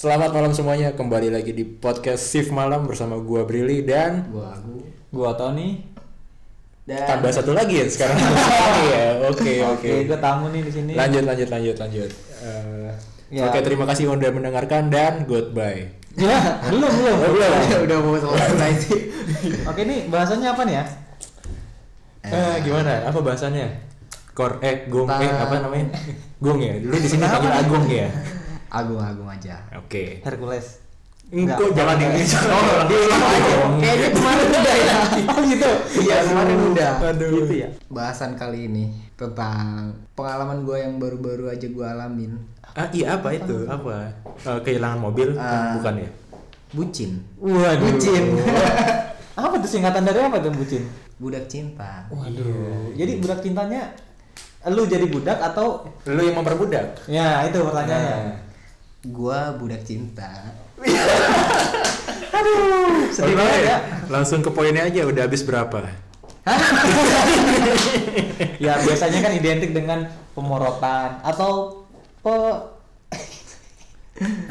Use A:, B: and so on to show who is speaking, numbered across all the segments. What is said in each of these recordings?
A: Selamat malam semuanya, kembali lagi di podcast Shift Malam bersama gua Brili dan
B: gua aku
C: Gua Tony.
B: dan
A: tambah satu lagi ya sekarang. Iya, oke oke.
C: Oke, gua tamu nih di sini.
A: Lanjut lanjut lanjut lanjut. Eh,
C: Ya.
A: Oke, terima kasih udah mendengarkan dan goodbye.
C: Ya, belum belum.
A: Oh, belum.
B: udah mau selesai sih
C: Oke, nih bahasanya apa nih ya?
A: Eh, gimana? Apa bahasanya? Kor eh gong eh apa namanya? Gong ya. Dulu di sini panggil Agung ya.
B: Agung agung aja
A: Oke.
C: Hercules.
A: Kok jangan di
B: oh diulang aja kayaknya kemarin udah ya
C: Oh gitu.
B: iya kemarin udah
A: Aduh.
C: Gitu ya.
B: bahasan kali ini tentang pengalaman gua yang baru-baru aja gua alamin
A: Ah, iya apa itu? Apa? Eh, kehilangan mobil?
B: Ah.
A: Bukan ya?
B: bucin
C: Waduh.
B: bucin
C: Apa tuh singkatan dari apa tuh bucin?
B: budak cinta
C: Waduh. Jadi budak cintanya lu jadi budak atau
A: Lu yang memperbudak?
C: ya itu pertanyaannya.
A: Nah.
B: Gua budak cinta
C: Sedih
A: Oke,
C: banget ya.
A: Langsung ke poinnya aja, udah habis berapa?
C: Ya biasanya kan identik dengan pemorotan atau pe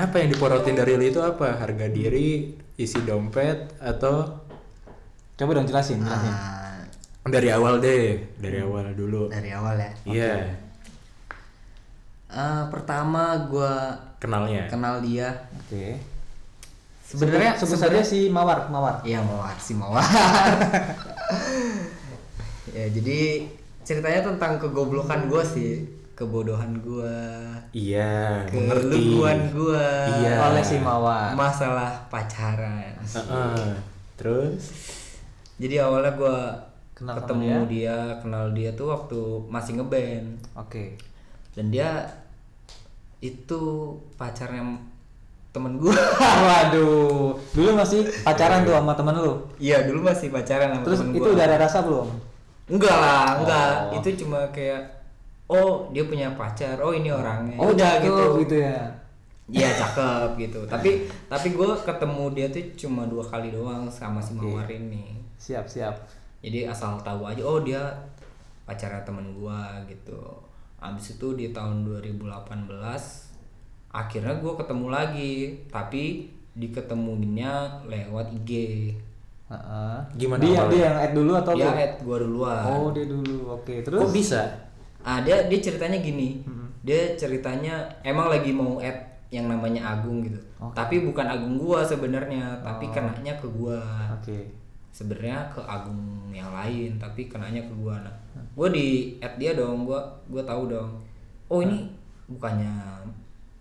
A: Apa yang diporotin dari lu itu apa? Harga diri, isi dompet, atau
C: Coba dong jelasin, jelasin.
B: Ah,
A: dari awal deh, dari awal dulu.
B: dari awal ya
A: Iya,
B: Ah, pertama gua
A: kenalnya.
B: kenal dia
C: Oke.
B: sebenarnya
C: sebut saja si Mawar, Mawar.
B: Iya mawar sih mawar. ya jadi ceritanya tentang kegoblokan gue sih, kebodohan gue,
A: Iya,
B: keluguan gue,
A: Iya.
C: Oleh si Mawar.
B: masalah pacaran.
A: Heeh. Terus?
B: Jadi awalnya gue
C: Kenal
B: ketemu dia. kenal dia tuh waktu masih ngeband
C: Oke.
B: dan dia itu pacarnya temen gue.
C: Waduh, dulu masih pacaran tuh sama temen lu.
B: Iya dulu masih pacaran sama
C: Terus
B: temen
C: itu
B: gua.
C: udah ada rasa belum?
B: Enggak lah, enggak.
C: Oh.
B: Itu cuma kayak oh, dia punya pacar. Oh, ini orangnya.
C: Oh,
B: Udah
C: cakep
B: gitu.
C: gitu ya.
B: Iya, cakep gitu. tapi tapi gue ketemu dia tuh cuma dua kali doang sama si Mawar ini.
C: Siap, siap.
B: Jadi asal tahu aja oh dia pacarnya temen gua gitu. Abis itu di tahun 2018 akhirnya gue ketemu lagi, tapi diketemunya lewat IG.
C: Heeh.
A: Gimana
C: Dia
A: awalnya?
C: dia yang add dulu atau
B: Dia add gua duluan.
C: Oh, dia dulu. Oke, terus
A: Kok bisa?
B: Ah dia dia ceritanya gini, dia ceritanya emang lagi mau add yang namanya Agung gitu,
C: Oke.
B: tapi bukan Agung gua sebenarnya, tapi kenanya ke gua.
C: Oke.
B: Sebenarnya ke Agung yang lain, tapi kenanya ke gua. Nah, gua di add dia dong, gua gua tahu dong. Oh ini bukannya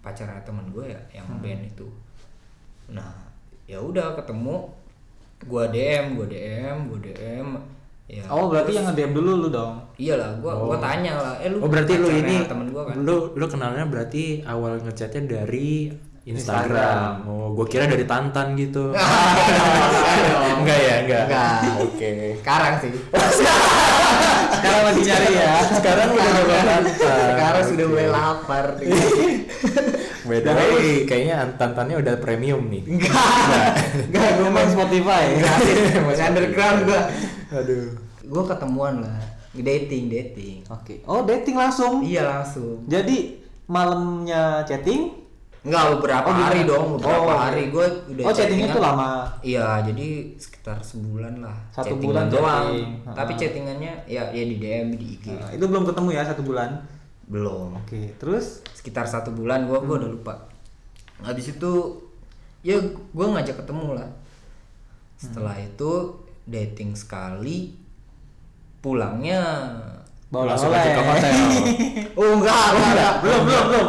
B: pacarnya teman gua ya yang band itu. Nah ya udah ketemu, gua DM, gua DM, gua DM. Ya,
C: Oh, berarti yang nge-DM dulu lu dong.
B: Iyalah, gua gua tanya lah, eh lu
A: Oh berarti lu ini
B: temen gua kan?
A: lu lu kenalnya berarti awal ngechatnya dari Instagram.
C: Instagram.
A: Oh, gua kira dari Tantan gitu. enggak ya, enggak.
B: Enggak.
A: Oke.
B: Sekarang sih.
C: Sekarang lagi nyari ya.
A: Sekarang udah gak Tantan.
B: Sekarang sudah mulai lapar
A: the way, kayaknya Tantannya udah premium nih.
B: Enggak. Enggak, gue
C: Main Spotify.
B: masih underground gua.
A: Aduh.
B: Gua ketemuan lah, dating, dating.
C: Oke. Oh, dating langsung.
B: Iya langsung.
C: Jadi malamnya chatting.
B: Enggak beberapa
C: Oh, gimana?
B: hari dong, beberapa
C: Oh.
B: hari gue udah
C: Oh, chattingnya
B: chattingan.
C: tuh lama.
B: Iya, jadi sekitar sebulan lah.
C: Satu bulan
B: doang.
C: chatting.
B: Tapi
C: Ah.
B: chattingannya ya ya di DM di IG.
C: Nah, itu belum ketemu ya satu bulan.
B: Belum.
C: Oke. Terus
B: sekitar satu bulan gua gua udah lupa habis itu ya gua ngajak ketemu lah setelah itu dating sekali pulangnya
C: bawa
A: Langsung
C: oleh.
A: ke hotel.
B: oh enggak enggak, enggak.
C: belum belum belum.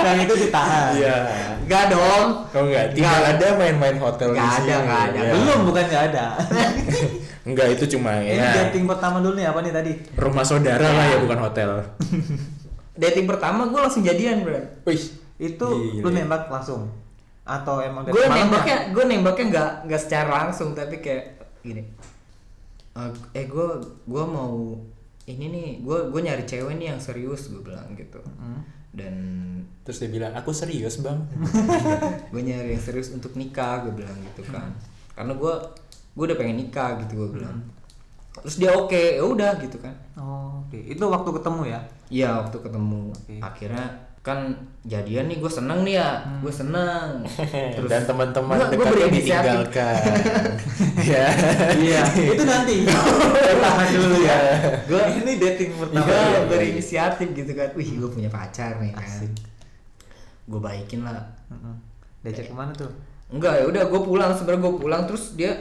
C: Yang itu ditahan.
A: Iya.
B: enggak dong
A: Kau enggak tinggal ada main-main hotel
B: Nggak
A: di
B: ada,
A: sini.
B: nggak ada.
A: Iya.
C: Belum bukan nggak ada.
A: Enggak itu cuma
C: Ini
A: ya
C: dating pertama dulu nih apa nih tadi?
A: rumah saudara lah ya bukan hotel.
B: dating pertama gua langsung jadian bro
A: Wih.
C: Itu lu nembak langsung atau emang dari
B: gue nembaknya gue nembaknya nggak nggak secara langsung tapi kayak gini "Eh, eh gue gue mau ini nih gue gue nyari cewek nih yang serius gue bilang gitu
C: Hmm.
B: dan
A: Terus dia bilang, "Aku serius, Bang."
B: gue nyari yang serius untuk nikah gue bilang gitu kan karena gue gue udah pengen nikah gitu gue bilang terus dia oke ya udah gitu kan
C: Oh, oke. Itu waktu ketemu ya?
B: iya waktu ketemu
C: Oke.
B: akhirnya kan jadian nih gue seneng nih ya gue seneng terus
A: Dan teman-teman dekatnya
B: berinisiatif.
A: ditinggalkan. ya.
C: Iya, itu nanti. Tahan dulu ya.
B: Gua-
C: ini dating pertama.
B: gue
A: iya,
B: berinisiatif gitu kan wih gue punya pacar nih kan gue baikin lah
C: Heeh. Diajak ke mana tuh?
B: enggak ya udah gue pulang sebenarnya gue pulang terus dia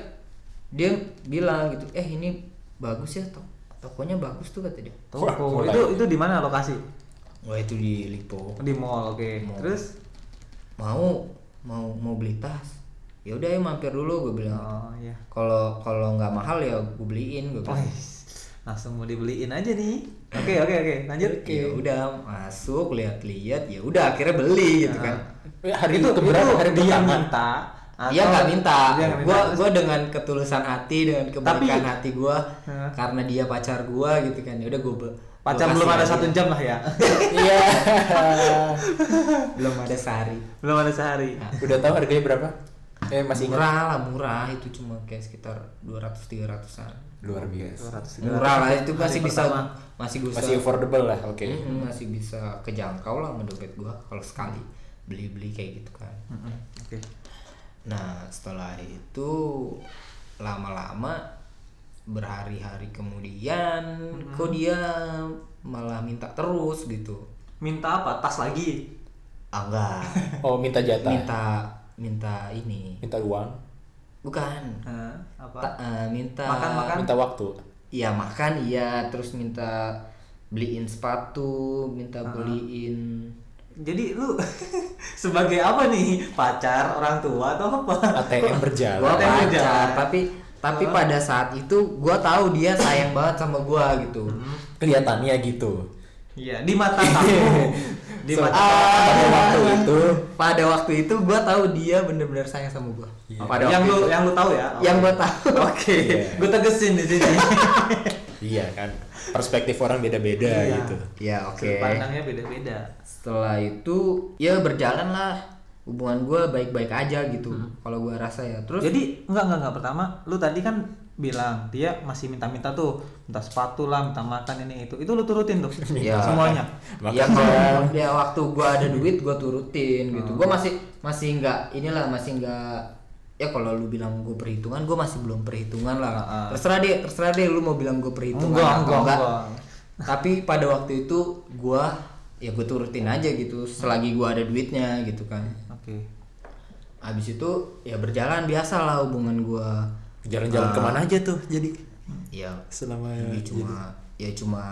B: dia bilang gitu eh ini bagus ya to tokonya bagus tuh kata dia
C: Toko. Itu itu di mana lokasi?
B: Wah itu di Lipo
C: Di mall, oke.
B: Mall.
C: Terus
B: mau mau mau beli tas ya udah ya mampir dulu gue bilang
C: oh iya.
B: kalau kalau nggak mahal ya gue beliin gue
C: Oh,
B: bilang
C: langsung mau dibeliin aja nih. Oke, oke, oke. Lanjut.
B: ya udah masuk lihat-lihat ya udah akhirnya beli gitu kan
A: Ya, hari
C: itu
A: itu berapa hari
C: dia
A: pertama?
C: minta.
B: Dia nggak minta.
C: Dia nggak minta.
B: Gua
C: Terus-
B: gua dengan ketulusan hati dengan kebaikan
C: Tapi-
B: hati gua
C: Hah?
B: karena dia pacar gua gitu kan. Ya udah gua be-
C: pacar belum ada satu jam lah ya.
A: Iya.
B: belum ada sehari.
C: belum ada sehari.
A: Udah tahu harganya berapa? Eh masih ingat?
B: murah lah murah itu cuma kayak sekitar 200 300-an.
A: Luar biasa.
C: 200
B: Murah lah itu
C: Hari
B: masih bisa
C: pertama.
B: masih bisa
A: Masih affordable lah, oke.
B: Mm, masih bisa kejangkau lah sama dompet gua kalau sekali beli-beli kayak gitu kan.
C: Mm-mm. Oke.
B: Nah setelah itu lama-lama berhari-hari kemudian kok dia malah minta terus gitu
C: Minta apa? Tas lagi.
B: ah enggak
A: Oh, minta jatah.
B: minta minta ini
A: minta uang,
B: bukan
C: Hah, apa?
B: Ta- eh, minta
C: Makan-makan?
A: minta waktu.
B: iya makan iya terus minta beliin sepatu minta
C: Ah.
B: beliin
C: Jadi lu sebagai apa nih? Pacar, orang tua atau apa?
A: ATM berjalan.
B: gua
C: Katanya
B: pacar
C: jalan.
B: tapi tapi
C: Oh.
B: pada saat itu gua tahu dia sayang banget sama gua gitu
A: Kelihatannya gitu.
C: Iya, di mata kamu. di
A: So,
C: mata
A: pada
C: kamu.
A: waktu itu
B: pada waktu itu gua tahu dia bener-bener sayang sama gua
A: Iya.
B: pada
C: yang
B: waktu
C: lu
B: itu.
C: yang lu tahu ya?
B: yang gua tahu
C: Oke,
A: Iya.
C: gue tegesin di sini.
A: iya kan. Perspektif orang beda-beda
C: Iya.
A: gitu.
B: ya oke
C: Sudut Pandangnya beda-beda.
B: setelah itu ya berjalan lah hubungan gua baik-baik aja gitu kalau gua rasa ya terus
C: Jadi enggak enggak enggak pertama lu tadi kan bilang dia masih minta-minta tuh, minta sepatu lah, minta makan ini itu. Itu lu turutin tuh.
B: Ya.
C: Semuanya.
B: Ya kalau dia waktu gua ada duit gua turutin gitu gua masih masih nggak inilah masih nggak ya kalau lu bilang gue perhitungan gue masih belum perhitungan lah
C: Ah, ah.
B: terserah deh terserah deh lu mau bilang gue perhitungan
C: Enggak,
B: atau
C: enggak,
B: enggak.
C: enggak.
B: tapi pada waktu itu gua ya gue turutin aja gitu selagi gua ada duitnya gitu kan
C: Oke.
B: habis itu ya berjalan biasa lah hubungan gua
A: Jalan-jalan
B: Ah.
A: ke mana aja tuh jadi
B: ya
A: selama
B: ini cuma ya cuma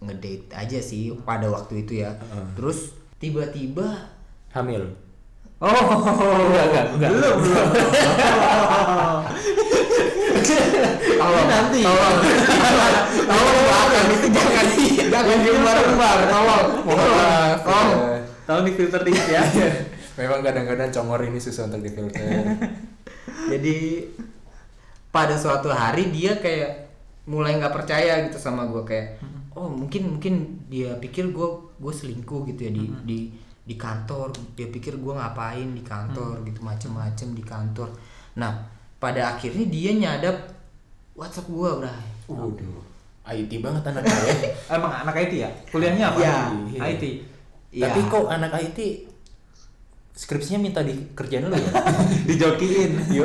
B: ngedate aja sih pada waktu itu ya
A: Heeh.
B: terus tiba-tiba
A: hamil.
C: Oh, enggak enggak enggak. Belum, belum.
B: tolong
C: nanti.
B: tolong tolong belakang itu jangan jangan tolong
A: Mohon maaf.
B: tolong
A: ya.
C: Tahu di filter dikit ya.
A: Memang kadang-kadang congor ini susah untuk difilter.
B: jadi pada suatu hari dia kayak mulai nggak percaya gitu sama gue kayak oh mungkin mungkin dia pikir gue gue selingkuh gitu ya di di di kantor dia pikir gue ngapain di kantor gitu macem-macem di kantor nah pada akhirnya dia nyadap WhatsApp gue bray
A: Waduh. IT banget anaknya ya.
C: Emang anak IT ya? Kuliahnya apa?
B: Iya.
C: IT.
B: Iya.
A: Tapi kok anak IT skripsinya minta dikerjain dulu ya?
C: Dijokiin.
A: Yo.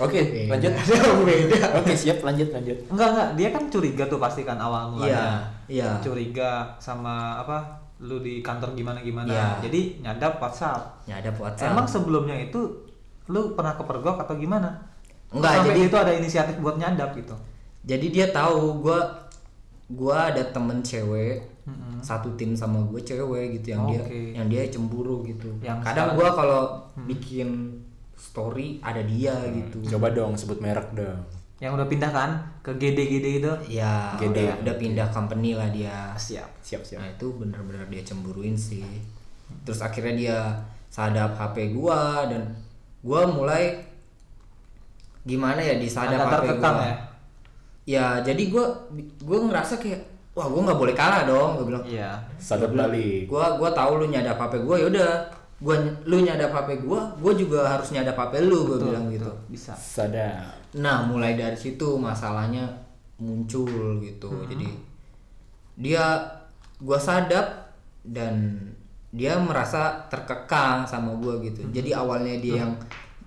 A: Oke,
B: Beda.
A: lanjut.
B: Beda.
A: Oke, siap lanjut lanjut.
C: Enggak enggak, dia kan curiga tuh pasti kan awal mulanya.
B: Iya, iya.
C: Curiga sama apa? Lu di kantor gimana gimana.
B: Iya.
C: Jadi nyadap WhatsApp.
B: nyadap WhatsApp
C: Emang sebelumnya itu lu pernah kepergok atau gimana?
B: Enggak,
C: Sampai
B: jadi-
C: itu ada inisiatif buat nyadap gitu.
B: jadi dia tahu gue gua ada temen cewek
C: Mm-mm.
B: satu tim sama gue cewek gitu yang dia
C: Oke.
B: yang dia cemburu gitu
C: Yang
B: kadang gue kalau bikin story ada dia gitu
A: Coba dong sebut merek dong.
C: Yang udah pindah kan ke GD-GD itu.
B: ya
A: Gede.
B: udah, udah pindah company lah dia
C: Siap.
A: Siap siap.
B: nah itu bener-bener dia cemburuin sih terus akhirnya dia sadap HP gua dan gua mulai gimana ya disadap
C: Agak
B: HP gua
C: ya?
B: ya jadi gua gua ngerasa kayak wah gua nggak boleh kalah dong gua bilang
C: Iya.
A: Sadap balik.
B: gua gua tahu lu nyadap HP gua yaudah gua lu nyadap HP gua gua juga harus nyadap HP lu gua
C: Betul,
B: bilang gitu
C: betul. Bisa.
A: Sadap.
B: Nah, mulai dari situ masalahnya muncul gitu.
C: Hmm.
B: Jadi dia gua sadap dan dia merasa terkekang sama gua gitu jadi awalnya dia yang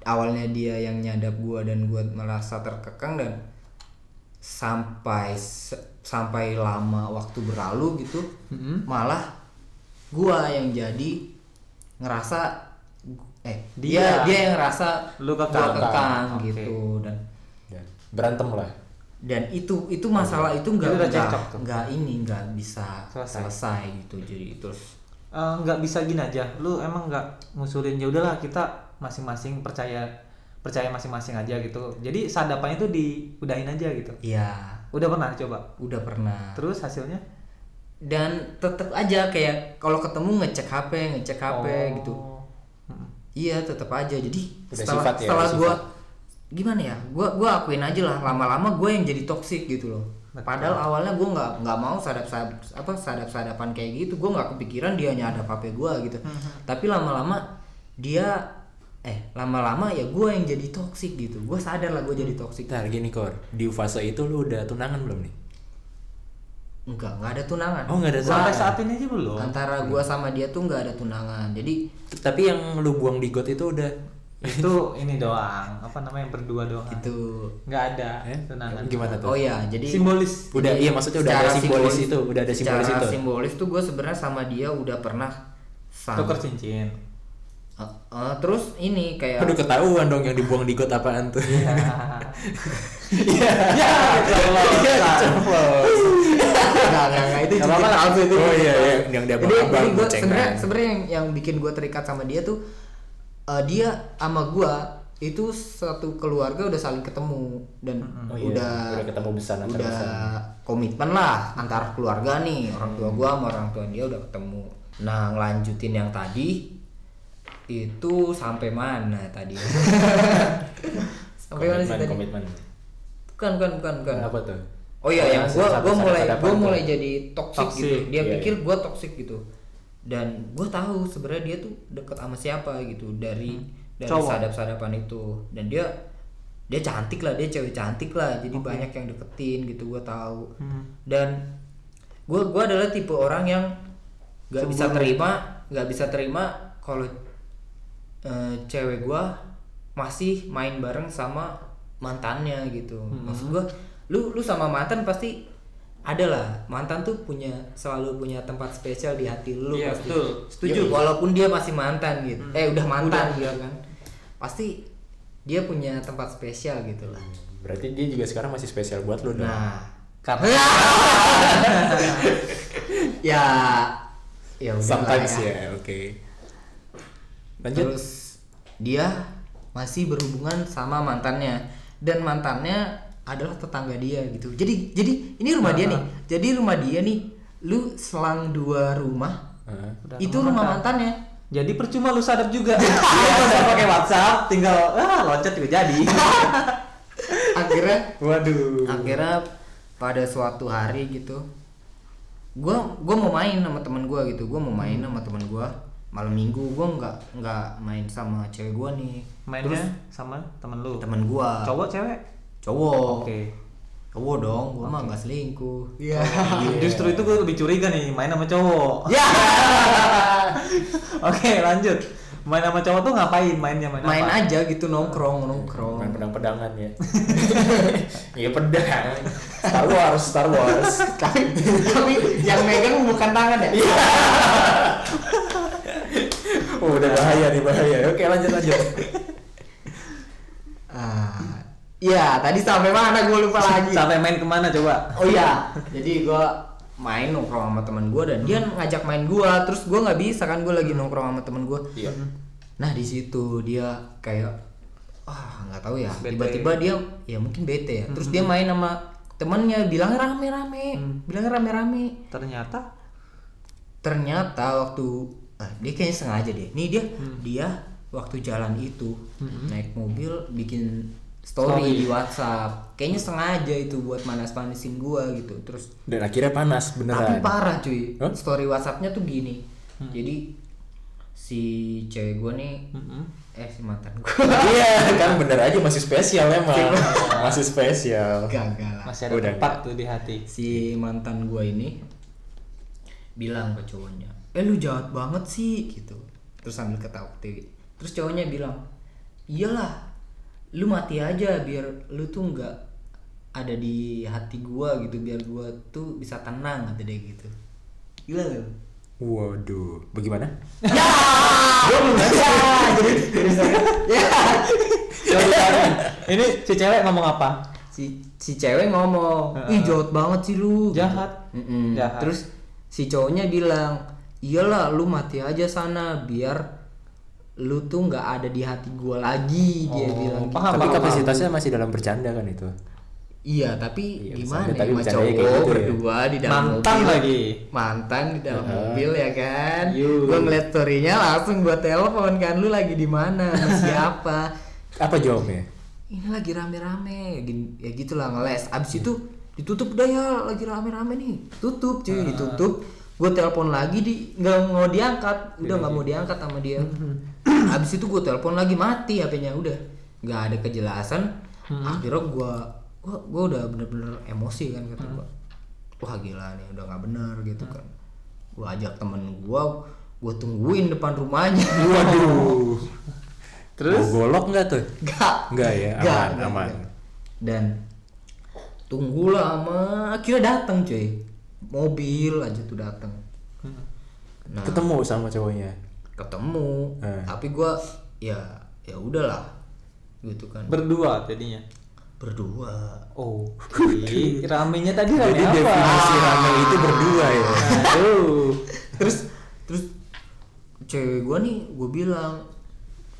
B: awalnya dia yang nyadap gua dan gua merasa terkekang dan sampai se- sampai lama waktu berlalu gitu malah gua yang jadi ngerasa eh dia
C: Dia.
B: dia yang ngerasa
C: Lu kekang.
B: kekang
C: Oke.
B: gitu dan
A: Ya, berantem lah
B: dan itu itu masalah itu nggak
C: Itu
B: nggak
C: tuh.
B: nggak ini nggak bisa
C: Selesai.
B: selesai. gitu jadi terus
C: Eh, nggak bisa gini aja lu emang nggak ngusulin ya udahlah kita masing-masing percaya percaya masing-masing aja gitu jadi sadapannya itu diudahin aja gitu
B: ya
C: udah pernah coba?
B: Udah pernah.
C: Terus hasilnya?
B: Dan tetap aja kayak kalau ketemu ngecek HP ngecek HP
C: Oh.
B: gitu. Iya tetap aja. Jadi
A: Udah
B: setelah
A: sifat ya,
B: setelah gua
A: sifat.
B: gimana ya? Gua gua akuin aja lah. Lama-lama gue yang jadi toksik gitu loh.
C: Betul.
B: padahal awalnya gua nggak nggak mau sadap sadap apa sadap sadapan kayak gitu. Gua nggak kepikiran dia nyadap HP gua gitu.
C: Mm-hmm.
B: tapi lama-lama dia eh lama-lama ya gua yang jadi toksik gitu. Gua sadar lah gue jadi toksik
A: Ntar gini kor. Di fase itu lu udah tunangan belum nih?
B: Enggak nggak ada tunangan.
A: Oh, nggak ada
B: Gua-
C: sampai saat ini aja belum.
B: Antara gua sama dia tuh nggak ada tunangan. Jadi
A: tapi yang lu buang di got itu udah
C: itu ini doang. Apa namanya? Yang berdua doang.
B: Itu.
C: Nggak ada
A: Eh?
C: tunangan.
A: gimana tuh?
B: Oh ya jadi
C: simbolis.
A: Udah, iya, maksudnya udah ada
B: secara
A: simbolis itu, udah ada simbolis itu.
B: simbolis tuh gue sebenarnya sama dia udah pernah sama
C: tuker cincin
B: Eh, eh, terus ini kayak
A: Aduh ketahuan dong yang dibuang di got apaan tuh.
C: Iya.
A: Iya.
C: Ya,
A: ceplos.
B: Enggak, enggak, enggak, itu
C: Nggak apa-apa,
B: cincin palsu itu.
A: Oh iya, iya, yang dia
B: jadi gue sebenarnya sebenarnya yang, yang bikin gue terikat sama dia tuh eh, dia sama gue itu satu keluarga udah saling ketemu dan
A: Oh iya,
B: udah
A: udah ketemu besar
B: udah
A: besar.
B: komitmen lah antar keluarga nih orang tua gua sama orang tua dia udah ketemu. Nah ngelanjutin yang tadi itu sampai mana tadi? Sampai mana sih
A: komitmen
B: tadi?
A: komitmen.
B: Bukan bukan bukan bukan.
A: Apa tuh?
B: Oh iya yang gua gua mulai gua mulai jadi toxic
C: Toxic,
B: gitu dia
A: iya,
B: pikir gua toxic gitu. Dan gua tahu sebenarnya dia tuh deket sama siapa gitu dari dari
C: Cowok.
B: sadap-sadapan itu. Dan dia dia cantik lah dia cewek cantik lah. Jadi banyak yang deketin gitu gua tahu.
C: Hmm.
B: dan gua gua adalah tipe orang yang nggak bisa terima nggak bisa terima kalau eh, cewek gua masih main bareng sama mantannya gitu.
C: Hmm.
B: maksud gua lu lu sama mantan pasti ada lah. Mantan tuh punya selalu punya tempat spesial di hati lu
C: Iya,
B: pasti.
C: betul. Setuju.
B: Ya, walaupun dia masih mantan gitu. Eh udah mantan
C: Udah.
B: gitu kan. Pasti dia punya tempat spesial gitu lah.
A: Berarti dia juga sekarang masih spesial buat lu dong.
B: Nah.
C: Karena
B: ya. Ya
A: sometimes ya oke lanjut
B: Terus dia masih berhubungan sama mantannya dan mantannya adalah tetangga dia gitu. Jadi jadi ini rumah dia nih. Jadi rumah dia nih lu selang dua rumah
A: Heeh.
C: Udah
B: itu
C: rumah
B: rumah
C: mantan.
B: mantannya.
C: jadi percuma lu sadap juga kalau udah pakai WhatsApp tinggal ah loncat juga jadi
B: Akhirnya
A: waduh
B: akhirnya pada suatu hari gitu gua gua mau main sama teman gua gitu. Gua mau main sama teman gua malam minggu gua nggak nggak main sama cewek gua nih.
C: mainnya
B: Terus
C: sama temen lu?
B: Teman gua.
C: Cowok cewek?
B: Cowok.
C: oke.
B: Cowok dong, gua mah nggak selingkuh. Iya.
C: justru itu gue lebih curiga nih main sama cowok.
B: Ya.
C: oke lanjut. Main sama cowok tuh ngapain mainnya main,
B: main
C: apa?
B: aja gitu nongkrong nongkrong.
A: Main pedang-pedangan ya. Iya pedang. Star Wars Star Wars.
B: Tapi tapi yang megang bukan tangan ya
A: oh udah bahaya nih bahaya. Oke lanjut lanjut.
B: Ah iya tadi sampai mana? Gue lupa lagi.
C: Sampai main ke mana coba?
B: Oh iya. Jadi gue main nongkrong sama teman gue dan dia ngajak main gue terus gue nggak bisa kan gue lagi nongkrong sama teman gue
A: iya.
B: Nah di situ dia kayak ah nggak tahu ya. Tiba-tiba dia ya mungkin bete ya. Terus dia main sama temennya bilangnya rame-rame. Bilangnya rame-rame.
C: Ternyata?
B: Ternyata waktu ah, dia kayaknya sengaja deh. Nih dia
C: Hmm.
B: dia waktu jalan itu naik mobil bikin story,
C: Story.
B: di WhatsApp. Kayaknya sengaja itu buat manas-manisin gua gitu. Terus
A: dan akhirnya panas
B: tapi
A: beneran
B: parah cuy.
A: Hah?
B: story WhatsAppnya tuh gini.
C: Hmm.
B: jadi si cewek gua nih
C: Mm-mm.
B: eh si mantan gua.
A: Iya kan bener aja masih spesial emang. Masih spesial.
B: Gagal. Lah
C: masih ada
A: Udah.
C: tempat tuh di hati.
B: Si mantan gua ini bilang ke cowoknya eh lu jahat banget sih. Gitu. Terus sambil ketawa ketiwi terus cowoknya bilang iyalah lu mati aja biar lu tuh nggak ada di hati gua gitu biar gua tuh bisa tenang kata dia gitu. Gila gak lu?
A: Waduh, bagaimana?
C: Ini si cewek ngomong apa?
B: si si cewek ngomong ih jahat banget sih lu.
C: Jahat. Jahat.
B: terus si cowoknya bilang iyalah lu mati aja sana biar lu tuh nggak ada di hati gua lagi dia
C: Oh,
B: bilang gitu.
C: paham,
A: Tapi
C: paham,
A: kapasitasnya masih dalam bercanda kan itu.
B: iya tapi
A: Iya,
B: gimana
A: bercanda, tapi
B: ya cowok
A: gitu ya.
B: berdua di dalam
C: Mantan
B: mobil
C: lagi.
B: mantan di dalam
A: Heeh.
B: mobil ya kan gua ngeliat storynya langsung gua telepon kan lu lagi di mana siapa
A: Apa jawabnya?
B: ini lagi rame-rame ya gitulah ngeles abis itu ditutup dah ya lagi rame-rame nih tutup cuy ditutup gue telepon lagi di nggak mau diangkat udah nggak mau diangkat sama dia abis itu gue telepon lagi mati hpnya udah nggak ada kejelasan akhirnya gue gua, gua udah bener-bener emosi kan kata gue wah gila nih udah nggak bener gitu kan gue ajak temen gue gue tungguin depan rumahnya
A: Waduh.
C: Terus?
A: Mau golok nggak tuh?
B: Enggak.
A: Enggak ya, aman,
B: enggak,
A: aman.
B: enggak. Dan tunggu lama, akhirnya datang cuy. Mobil aja tuh datang. Nah,
A: Ketemu sama cowoknya.
B: ketemu.
A: Eh.
B: Tapi gua ya ya udahlah. Gitu kan.
C: Berdua jadinya.
B: Berdua.
C: Oh. Oke. Ramenya tadi rame
A: Jadi
C: apa?
A: definisi rame itu berdua ya.
B: Terus terus cewek gua nih gue bilang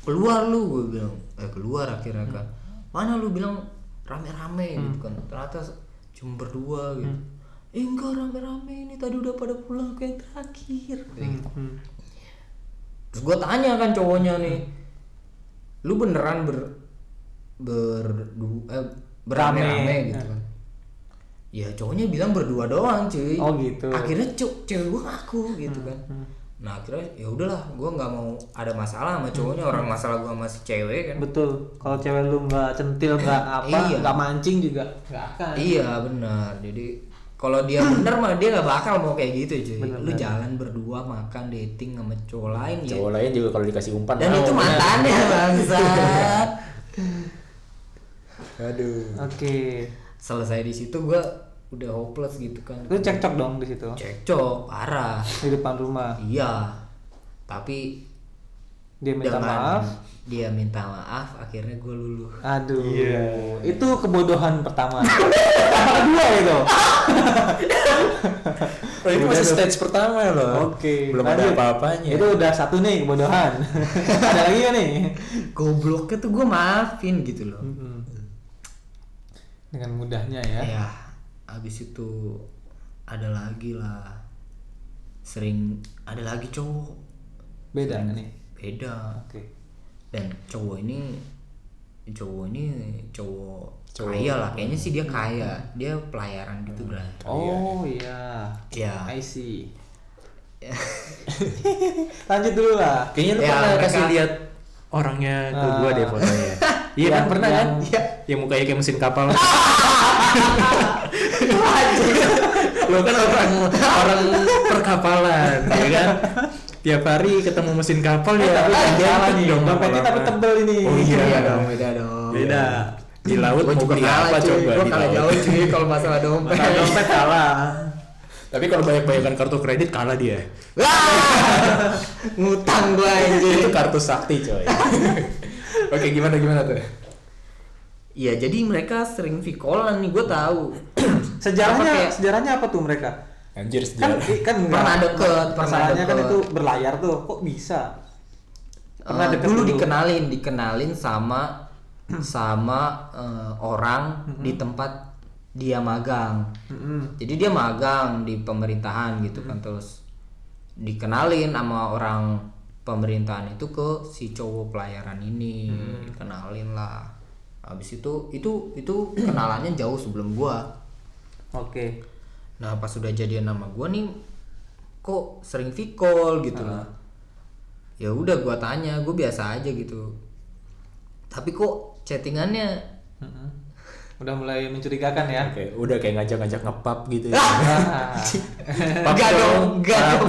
B: keluar lu gue bilang eh keluar akhirnya kan mana lu bilang rame-rame gitu kan ternyata cuma berdua gitu eh enggak rame-rame ini tadi udah pada pulang ke yang terakhir gitu.
C: Hmm.
B: terus gue tanya kan cowoknya nih lu beneran ber ber eh, berame-rame
C: Rame.
B: gitu kan ya cowoknya bilang berdua doang cuy
C: Oh, gitu.
B: akhirnya cuk cewek gue ngaku gitu kan nah akhirnya ya udahlah gue nggak mau ada masalah sama cowoknya orang masalah gue sama si cewek kan
C: Betul. Kalau cewek lu nggak centil nggak apa,
B: Iya.
C: nggak mancing juga nggak akan.
B: iya benar jadi kalau dia bener mah dia nggak bakal mau kayak gitu cuy
C: Bener,
B: lu
C: bener.
B: jalan berdua makan dating sama cowok lain ya
A: Cowok lain juga kalau dikasih umpan
B: dan
A: mau.
B: itu mantannya bangsat
A: Aduh.
C: Oke.
B: selesai di situ gua udah hopeless gitu kan
C: Lu cekcok dong di situ.
B: cekcok parah
C: Di depan rumah.
B: iya tapi
C: Dia minta
B: dengan
C: maaf.
B: Dia minta maaf akhirnya gue luluh
C: Aduh.
A: Iya.
C: Itu kebodohan pertama. Apa kedua itu?
A: Oh, ini masih stage pertama loh.
C: Oke.
A: Belum ada
C: lanjut.
A: apa-apanya.
C: Itu udah satu nih kebodohan. ada lagi nggak nih?
B: gobloknya tuh gue maafin gitu loh
C: Mm-mm. Dengan mudahnya ya.
B: ya abis itu ada lagi lah sering ada lagi cowok
C: Beda nggak nih?
B: beda
C: Oke.
B: Dan cowok ini cowok ini cowok,
A: Cowok.
B: kaya lah kayaknya sih dia kaya dia pelayaran gitu berarti
C: Oh iya.
B: ya
C: I see. Lanjut dulu lah.
A: Kayaknya lu
B: Ya,
A: pernah
B: mereka-
A: kasih lihat orangnya ke
C: Ah.
A: gua deh fotonya. Iya kan
C: Yang-
A: pernah kan? Iya. Yang mukanya kayak mesin kapal. Lo kan orang orang perkapalan, ya kan? Tiap hari ketemu mesin kapal ya.
C: tapi
A: identik
C: salah nih.
A: dong
C: Dompetnya tapi tebel ini.
A: Oh iya.
B: beda dong beda dong
C: Beda.
A: Di laut mau beli
B: kalah
A: apa
B: cuy
A: coba
B: gue
A: di
B: kalah
A: laut.
B: jauh cuy kalau masalah dompet
C: Masalah dompet kalah.
A: Tapi kalau banyak-banyakan kartu kredit kalah dia.
B: Wah! ngutang gue anjir
A: Itu kartu sakti coy. Oke gimana gimana tuh?
B: Iya jadi mereka sering vikolan nih gue tahu.
C: Sejarahnya
B: Apa kayak-
C: sejarahnya apa tuh mereka?
A: Anjir
C: Kan
A: sejarah.
C: kan enggak.
B: Pernah deket, pernah
C: Masalahnya kan itu berlayar tuh. Kok bisa? Pernah
B: Eh,
C: deket
B: dulu
C: dulu.
B: dikenalin dikenalin sama sama eh, orang di tempat dia magang.
C: Mm-mm.
B: Jadi dia magang di pemerintahan gitu kan terus dikenalin sama orang pemerintahan itu ke si cowok pelayaran ini kenalin lah. Habis itu itu itu kenalannya jauh sebelum gua.
C: Oke.
B: Nah pas sudah jadian nama gua nih kok sering vicall gitu loh. Ya udah gua tanya, gua biasa aja gitu. Tapi kok chattingannya
C: udah mulai mencurigakan ya.
A: Oke, udah kayak ngajak-ngajak ngepap gitu. ya.
C: Ah.
A: Pap
B: Enggak dong, enggak dong.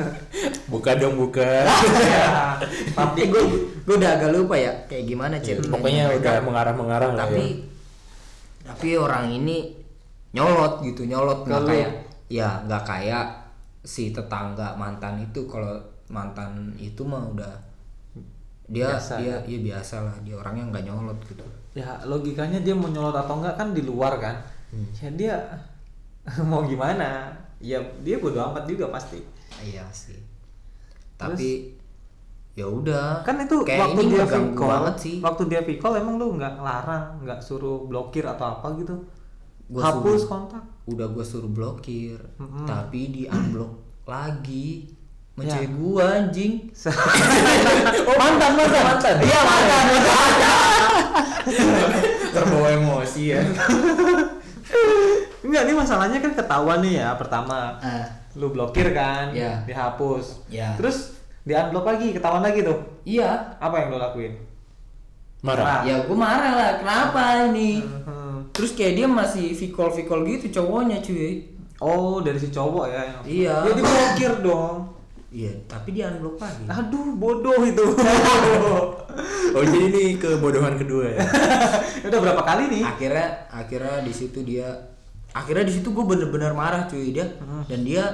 A: buka dong, buka.
C: Ya.
B: Tapi gue gue udah agak lupa ya kayak gimana
A: Ya,
B: ceritanya.
A: pokoknya udah mengarah-mengarah lah
B: tapi
A: ya.
B: tapi orang ini nyolot gitu nyolot nggak kayak ya nggak kayak si tetangga mantan itu kalau mantan itu mah udah dia
C: Biasa,
B: dia
C: ya?
B: ya biasa lah dia orangnya nggak nyolot gitu
C: ya logikanya dia mau nyolot atau enggak kan di luar kan.
A: Hmm.
C: Ya dia mau gimana? Ya dia bodo amat juga pasti.
B: iya sih tapi ya udah
C: Kan itu
B: kayak
C: waktu dia vicol,
B: banget sih
C: waktu dia emang lu nggak ngelarang, nggak suruh blokir atau apa gitu.
B: Gua
C: Hapus
B: suruh.
C: kontak.
B: udah gue suruh blokir
C: Mm-mm.
B: tapi di unblock lagi
C: Ya.
B: mencari gua anjing
C: mantan mantan mantan.
B: iya mantan
A: terbawa emosi ya.
C: Enggak, ini masalahnya kan ketahuan nih ya pertama.
B: Ah,
C: Lu blokir kan,
B: Iya.
C: dihapus.
B: Iya.
C: Terus di unblock lagi, ketahuan lagi tuh.
B: iya
C: Apa yang lo lakuin?
A: Marah.
B: ya gue marah lah kenapa ini
C: Hmm.
B: Terus kayak dia masih vikol vikol gitu cowoknya cuy
C: Oh, dari si cowok ya. yang-
B: Iya.
C: Ya diblokir dong.
B: iya tapi dia unblock lagi
C: Aduh, bodoh itu.
A: Oh jadi ini kebodohan kedua ya.
C: Udah berapa kali nih?
B: akhirnya akhirnya di situ dia akhirnya di situ gue bener-bener marah cuy dia
C: Hmm.
B: dan dia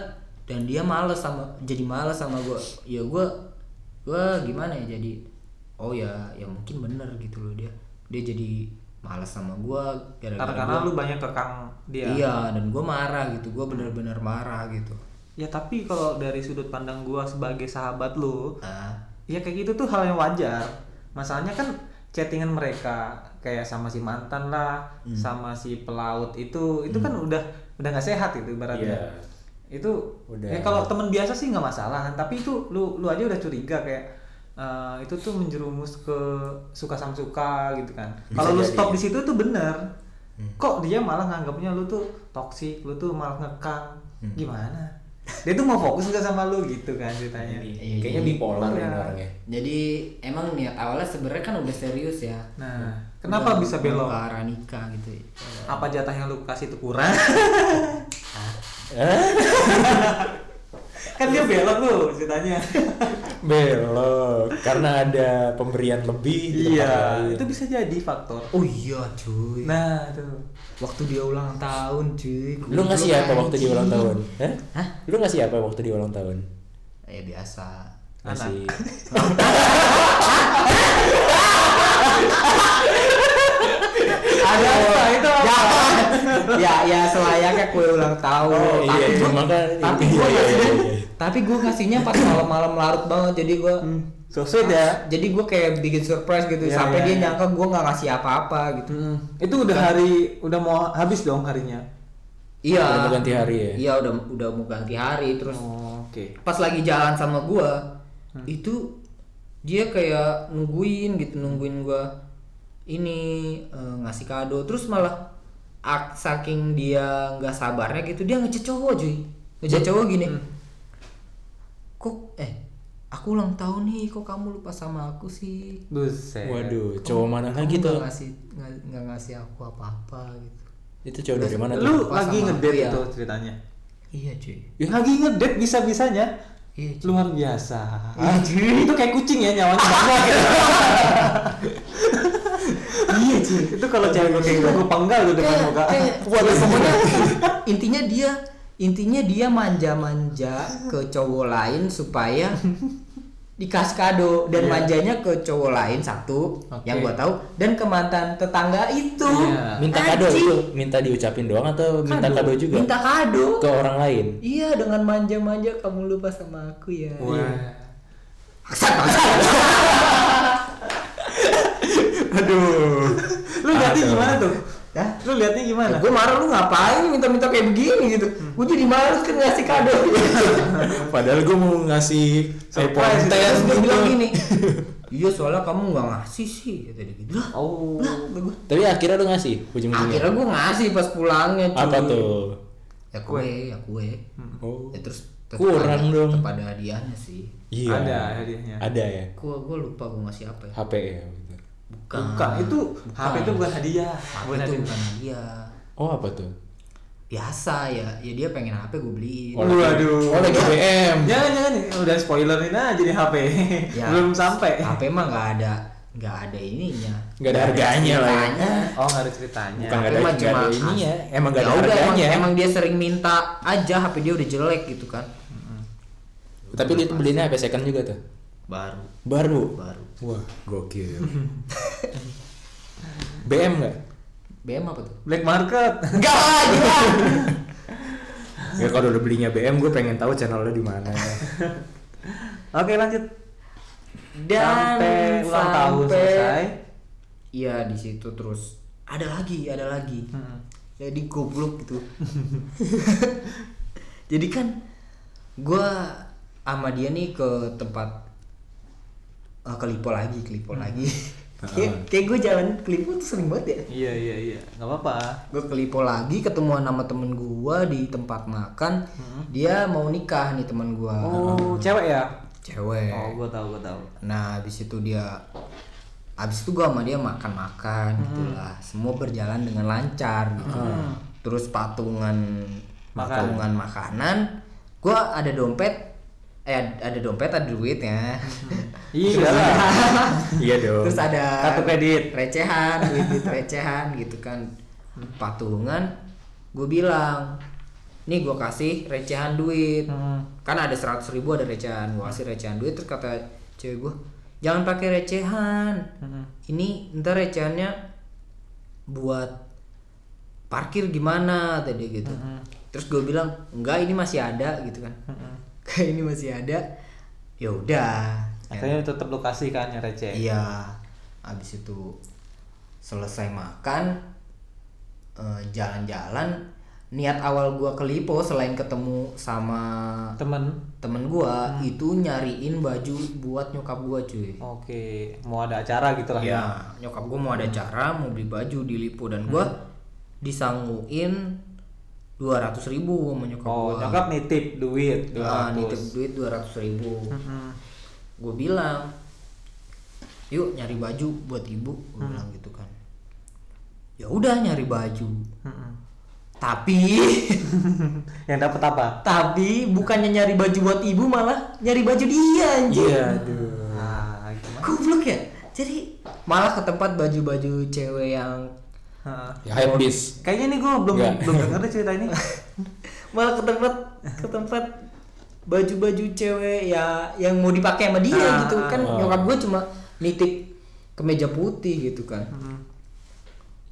B: dan dia males sama jadi males sama gue ya gue gue gimana ya jadi oh ya ya mungkin bener gitu loh dia dia jadi males sama gue
C: Karena
B: gara-gara
C: karena
B: gua-
C: lu banyak kekang dia.
B: iya dan gue marah gitu gue bener-bener marah gitu
C: Ya tapi kalau dari sudut pandang gua sebagai sahabat lu,
B: ah
C: ya kayak gitu tuh hal yang wajar. Masalahnya kan chattingan mereka kayak sama si mantan lah,
A: Hmm.
C: sama si pelaut itu, itu kan udah udah nggak sehat itu ibaratnya.
A: Iya.
C: Itu
A: Udah.
C: ya kalau teman biasa sih nggak masalah kan, tapi itu lu lu aja udah curiga kayak eh, itu tuh menjerumus ke suka sama suka gitu kan. Kalau lu stop di situ tuh bener.
A: Hmm.
C: Kok dia malah nganggapnya lu tuh toksik, lu tuh malah ngekang.
A: Hmm.
C: Gimana? Dia tuh mau fokus nggak sama lu gitu kan ceritanya.
B: Iya,
A: Kayaknya bipolar
C: Iya.
A: ini orangnya.
B: Jadi emang niat awalnya sebenarnya kan udah serius ya.
C: Nah, kenapa bisa belok?
B: Ke arah nikah gitu. ya.
C: Apa jatah yang lu kasih itu kurang? Kan dia belok lu ceritanya.
A: Belok karena ada pemberian lebih.
C: iya,
A: lain.
C: itu bisa jadi faktor.
B: Oh iya cuy.
C: Nah, tuh.
B: Waktu dia ulang tahun cuy.
A: Lu ngasih apa waktu dia ulang tahun? Hah?
B: Hah?
A: Lu ngasih apa waktu dia ulang tahun?
B: Ya biasa.
A: Ngasih
C: Ada apa itu? apa?
B: Ya ya selayaknya kue ulang tahun.
A: Oh, iya,
B: tapi gua,
A: cuma kan
B: tapi
A: iya,
B: gua
A: iya,
B: ngasihnya,
A: iya, iya.
B: tapi gua ngasihnya pas malam-malam larut banget. Jadi gua
C: So sweet ya.
B: jadi gua kayak bikin surprise gitu
C: Iya,
B: sampai
C: iya,
B: dia
C: iya.
B: nyangka gua nggak ngasih apa-apa gitu.
C: Hmm, itu udah hari udah mau habis dong harinya.
B: Iya.
A: Udah mau ganti hari ya?
B: Iya udah udah mau ganti hari terus
C: Oh, oke.
B: pas lagi jalan sama gua itu dia kayak nungguin gitu nungguin gua ini eh, ngasih kado terus malah ak- saking dia nggak sabarnya gitu dia ngechat cowok cuy ngechat cowok gini kok eh aku ulang tahun nih kok kamu lupa sama aku sih
C: Buset.
A: Waduh, cowok mana
B: Kamu
A: lagi
B: nggak
A: tuh?
B: ngasih nggak nggak ngasih aku apa-apa gitu
A: Itu cowok dari mana
C: Lu lagi ngedate
B: aku, ya.
C: itu ceritanya.
B: iya cuy
A: Ya.
C: Lagi ngedate bisa-bisanya.
B: iya cuy
C: Luar biasa. itu kayak kucing ya nyawanya banget. iya cuy. Itu kalau cewek gue kayak gitu gue penggal lu depan
B: kayak,
C: muka.
B: kayak ya pokoknya intinya dia intinya dia manja-manja ke cowok lain supaya dikasih kado dan
C: Iya.
B: manjanya ke cowok lain satu
C: Oke.
B: yang gua tahu dan ke mantan tetangga itu
C: Iya.
A: Minta kado
B: Anjing.
A: itu, minta diucapin doang atau minta kado juga?
B: minta kado
A: Ke orang lain.
B: iya dengan manja-manja kamu lupa sama aku ya
C: Wah.
A: Aduh.
C: Lu lihatnya gimana tuh?
B: Hah?
C: Lu lihatnya gimana?
B: gue marah lu ngapain minta-minta kayak begini gitu
C: Hmm.
B: gue jadi males kan ngasih kado
A: Padahal gue mau ngasih
C: Surprise,
A: iPhone
B: Terus
A: 10
B: dia
A: gitu.
B: bilang gini Iya soalnya kamu nggak ngasih sih kata dia gitu
C: Oh.
B: lah.
A: Tapi akhirnya lu ngasih ujung-ujungnya.
B: Akhirnya gue ngasih pas pulangnya cuy.
A: Apa tuh?
B: Ya kue, ya kue
A: Oh.
B: Ya terus
A: Kurang
B: ada-
A: dong.
B: tetep ada hadiahnya sih
A: Iya.
C: Ada hadiahnya.
A: Ada ya.
B: Gue gue lupa gue ngasih apa ya
A: HP ya.
B: Bukan
C: Bukan, itu HP itu bukan hadiah.
B: HP
C: Bukan
B: itu
C: hadiah.
B: bukan hadiah
A: Oh apa tuh?
B: biasa ya ya dia pengen HP gue beliin
A: Oh,
C: Waduh.
A: Oh lagi BM.
C: Jangan jangan udah spoilerin aja nih HP.
B: Ya,
C: Belum sampai.
B: HP mah nggak ada nggak ada ininya
A: Nggak ada harganya lah ya.
C: Oh, nggak ada ceritanya.
A: Bukan nggak ada, ada
B: cuma
A: ini ya.
B: as-
A: Emang nggak
B: Ya
A: ada
B: udah, emang,
A: harganya.
B: emang dia sering minta aja HP dia udah jelek gitu kan
A: Tapi lu itu belinya HP second juga tuh?
B: Baru
A: Baru.
B: baru
A: Wah, gokil. BM nggak?
B: BM apa tuh
C: Black market.
B: enggak lah gila
A: Ya kalau udah belinya BM, gue pengen tahu channelnya di mana.
C: Oke, lanjut.
B: dan
C: sampai ulang tahun
B: sampai-
C: selesai.
B: iya di situ terus ada lagi ada lagi
C: Hmm.
B: jadi goblok gitu jadi kan gua sama dia nih ke tempat eh, ke Lipo lagi ke Lipo lagi kayak kayak gue jalan ke Lipo tuh sering banget ya
C: Iya, iya, iya. Nggak apa-apa.
B: gue ke Lipo lagi ketemuan sama temen gua di tempat makan dia mau nikah nih temen gua
C: Oh, cewek ya?
B: cewek
C: Oh, gua tahu, gua tahu.
B: Nah, habis itu dia habis itu gua sama dia makan-makan gitulah. Semua berjalan dengan lancar gitu. Terus patungan
C: Makan.
B: patungan makanan, gua ada dompet eh ada dompet ada duitnya.
C: Iya
A: iya dong.
B: Terus ada
C: Kartu kredit.
B: recehan, duit-duit recehan gitu kan. Patungan gue bilang, "Nih gua kasih recehan duit."
C: Hmm.
B: kan ada seratus ribu ada recehan gue kasih recehan duit terus kata cewek gue jangan pakai recehan
C: Hmm.
B: ini ntar recehannya buat parkir gimana tadi gitu terus gue bilang enggak ini masih ada gitu kan kayak ini masih ada ya udah
C: Akhirnya tetap lokasi kan yang receh.
B: iya habis itu selesai makan eh, jalan-jalan niat awal gua ke Lipo selain ketemu sama
C: Temen.
B: temen gua itu nyariin baju buat nyokap gua cuy
C: Oke, mau ada acara gitu lah ya.
B: ya nyokap gua mau ada acara mau beli baju di Lipo dan gua disangguin dua ratus ribu sama nyokap
C: Oh,
B: gua
C: nyokap nitip duit
B: Ah,
C: 200.
B: nitip duit dua ratus ribu
C: Mm-mm.
B: Gue bilang yuk nyari baju buat ibu gue
C: Hmm.
B: bilang gitu kan ya udah nyari baju
C: Mm-mm.
B: tapi
C: yang dapat apa?
B: tapi bukannya nyari baju buat ibu malah nyari baju dia anjir
A: Iya, aduh.
C: Ah, gimana?
B: goblok ya jadi malah ke tempat baju-baju cewek yang
C: Heeh.
A: Ya hype.
C: Kayaknya nih gue belum
A: Nggak.
C: belum denger deh cerita ini.
B: malah ke tempat ke tempat baju-baju cewek ya yang mau dipakai sama dia
C: Ah,
B: gitu kan
A: ah.
B: nyokap gue cuma nitip kemeja putih gitu kan
C: Mm.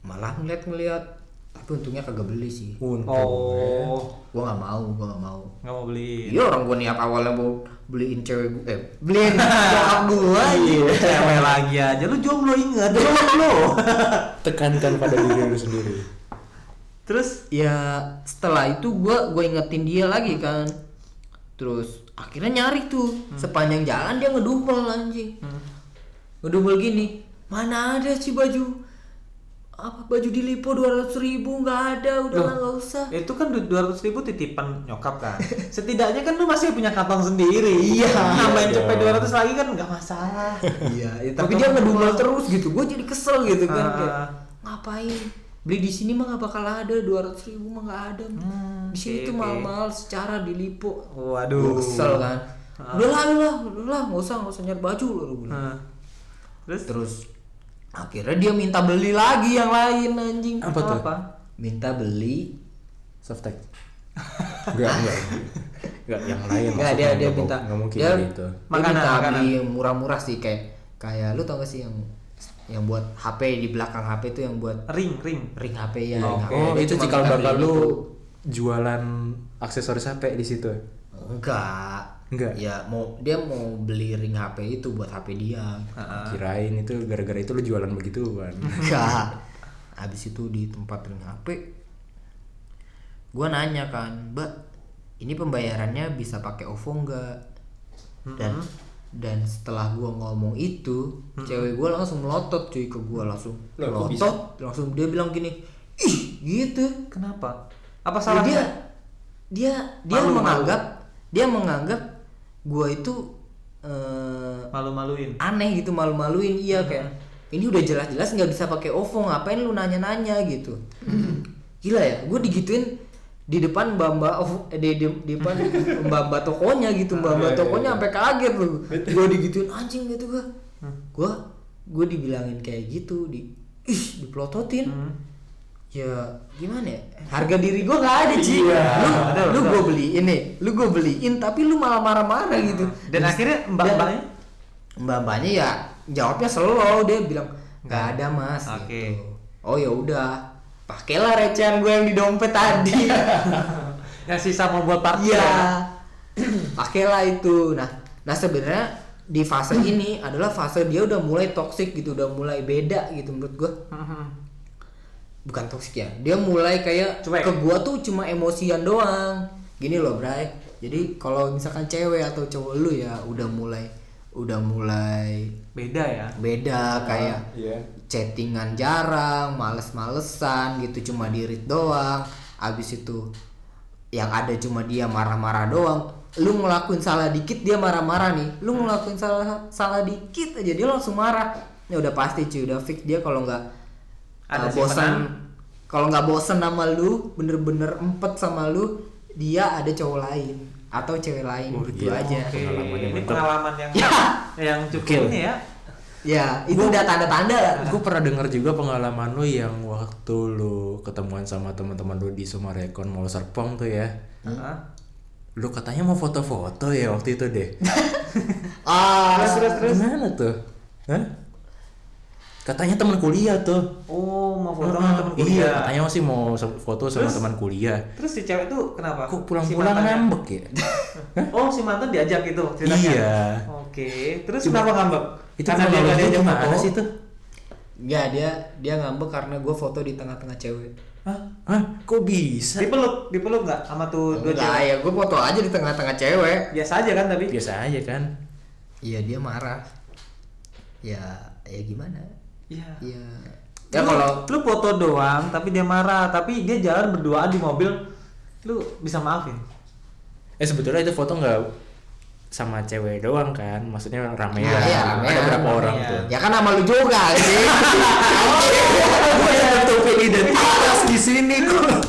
B: malah ngeliat-ngeliat tapi untungnya kagak beli sih
A: Untung.
C: Oh,
B: gua nggak mau gua nggak mau
C: nggak mau beli.
B: iya orang gua niat awalnya mau beliin cewek gua eh beliin nyokap
C: Iya,
B: aja
C: cewek lagi aja. Lu jomblo ingat, jomblo.
A: Tekankan pada diri lu sendiri.
C: Terus
B: ya setelah itu gua gua ingetin dia lagi kan terus akhirnya nyari tuh sepanjang jalan dia ngedumel anjing ngedumel gini mana ada sih baju apa baju di lipo dua ratus ribu nggak ada udah nggak usah
C: itu kan dua ratus ribu titipan nyokap kan. Setidaknya kan lu masih punya kantong sendiri.
B: Iya.
C: Nambahin
A: Iya
C: cepet
A: dong.
C: dua ratus lagi kan nggak masalah.
B: iya ya, tapi dia ngedumel terus gitu gue jadi kesel gitu kan
C: Ah.
B: kayak ngapain beli di sini mah nggak bakal ada dua ratus ribu mah nggak ada
C: Hmm,
B: di sini
C: oke,
B: tuh
C: oke.
B: mahal-mahal secara di lipo
C: Waduh.
B: Gua kesel kan
C: Ah.
B: udah lah udah lah udah lah nggak usah nggak usah nyari baju loh gua bilang.
C: Nah. Terus
B: terus akhirnya dia minta beli lagi yang lain anjing
A: Apa tuh?
B: minta beli
A: Softtek. Enggak, enggak. Enggak yang lain.
B: Enggak dia dia minta
A: nggak mungkin
B: dia,
A: gitu.
B: dia
C: Makanan,
B: minta
C: makanan.
B: beli murah-murah sih kayak kayak lu tau gak sih yang yang buat HP di belakang HP itu yang buat
C: ring ring.
B: ring HP ya ring HP.
A: Oh, itu
B: minta
A: bakal lu jualan aksesoris HP di situ.
B: enggak
A: Enggak.
B: ya mau dia mau beli ring HP itu buat HP dia
C: Ah.
A: Kirain itu gara-gara itu lu jualan begituan.
B: enggak habis itu di tempat ring HP gua nanya kan mbak ini pembayarannya bisa pakai OVO enggak dan dan setelah gua ngomong itu cewek gua langsung melotot cuy ke gua langsung
A: Loh,
B: melotot. langsung dia bilang gini ih gitu.
C: Kenapa? Apa salahnya?
B: dia dia dia
C: Malu,
B: menganggap dia menganggap gua itu eh,
C: Malu-maluin.
B: aneh gitu malu-maluin. Iya kayak ini udah jelas-jelas nggak bisa pakai OVO ngapain lu nanya-nanya? gitu. Gila ya gue digituin di depan mbak mbak OVO- eh, di, di, di depan mbak mbak tokonya gitu mbak mbak
A: Iya, iya,
B: tokonya
A: iya.
B: sampai kaget lu gue digituin anjing gitu gue gue gue dibilangin kayak gitu di ih dipelototin ya gimana ya? Harga diri gue nggak ada sih
A: Iya,
B: lu
C: betul,
B: lu gue beliin nih lu gue beliin tapi lu malah marah-marah gitu.
C: Dan akhirnya mbak-mbaknya?
B: mbak mbaknya ya jawabnya slow dia bilang nggak ada mas
C: Oke.
B: gitu. oh ya udah pakailah recehan gue yang di dompet tadi.
C: Yang sisa mau buat parkir.
B: iya. pakailah itu. Nah nah sebenarnya di fase ini adalah fase dia udah mulai toxic gitu udah mulai beda gitu menurut gue
C: Mhm.
B: bukan toxic ya dia mulai kayak
C: Cuek.
B: ke gua tuh cuma emosian doang. Gini loh Bray. Jadi kalau misalkan cewek atau cowok lu ya udah mulai udah mulai
C: Beda ya.
B: beda kayak
A: Iya.
B: chattingan jarang males-malesan gitu cuma dirit doang. Abis itu yang ada cuma dia marah-marah doang. Lu ngelakuin salah dikit dia marah-marah nih. Lu ngelakuin salah salah dikit aja dia langsung marah. Ya udah pasti cuy udah fix. Dia kalau nggak
C: Ada
B: uh, bosan kalau nggak bosan sama lu bener-bener empet sama lu dia ada cowok lain atau cewek lain
A: Oh,
B: gitu
A: iya.
B: aja
C: Oke,
A: Pengalamannya
C: ini pengalaman yang
B: Ya.
C: yang cukup ini ya.
B: ya itu udah tanda-tanda lah
A: Gue pernah dengar juga pengalaman lu yang waktu lu ketemuan sama teman-teman lu di Sumarekon Mall Serpong tuh ya.
C: Heeh.
A: Lu katanya mau foto-foto ya waktu itu deh.
B: ah
C: Terus terus terus.
A: Gimana tuh? Hah? Katanya teman kuliah tuh.
C: Oh, mau foto sama temen kuliah.
A: Iya, katanya masih mau foto sama teman kuliah.
C: Terus si cewek tuh kenapa?
A: Kok
C: Si
A: pulang-pulang
C: mantannya?
A: ngambek ya?
C: Oh, si mantan diajak itu ceritanya.
A: Iya.
C: Oke, terus
A: Coba-
C: kenapa ngambek?
A: Itu
C: Karena dia
A: kalau
C: nggak
A: lu
C: diajak foto.
A: sih tuh?
B: Ya dia dia ngambek karena gue foto di tengah-tengah cewek.
C: Hah?
A: Hah? Kok bisa?
C: Dipeluk, dipeluk nggak sama tuh dua
B: Enggak
C: cewek?
B: ya, gue foto aja di tengah-tengah cewek.
C: Biasa aja kan tapi.
A: Biasa aja kan.
B: Iya dia marah. Ya ya gimana?
C: Iya.
B: Ya
C: Ya
B: ya kalau
C: lu foto doang tapi dia marah, tapi dia jalan berduaan di mobil, lu bisa maafin.
A: Eh sebetulnya itu foto nggak sama cewek doang kan? Maksudnya ramean.
B: Iya, iya, ramean,
A: Ada berapa orang
C: ramean.
A: tuh?
B: ya kan sama lu juga sih.
A: Gue yang nutupin identitas di sini kok.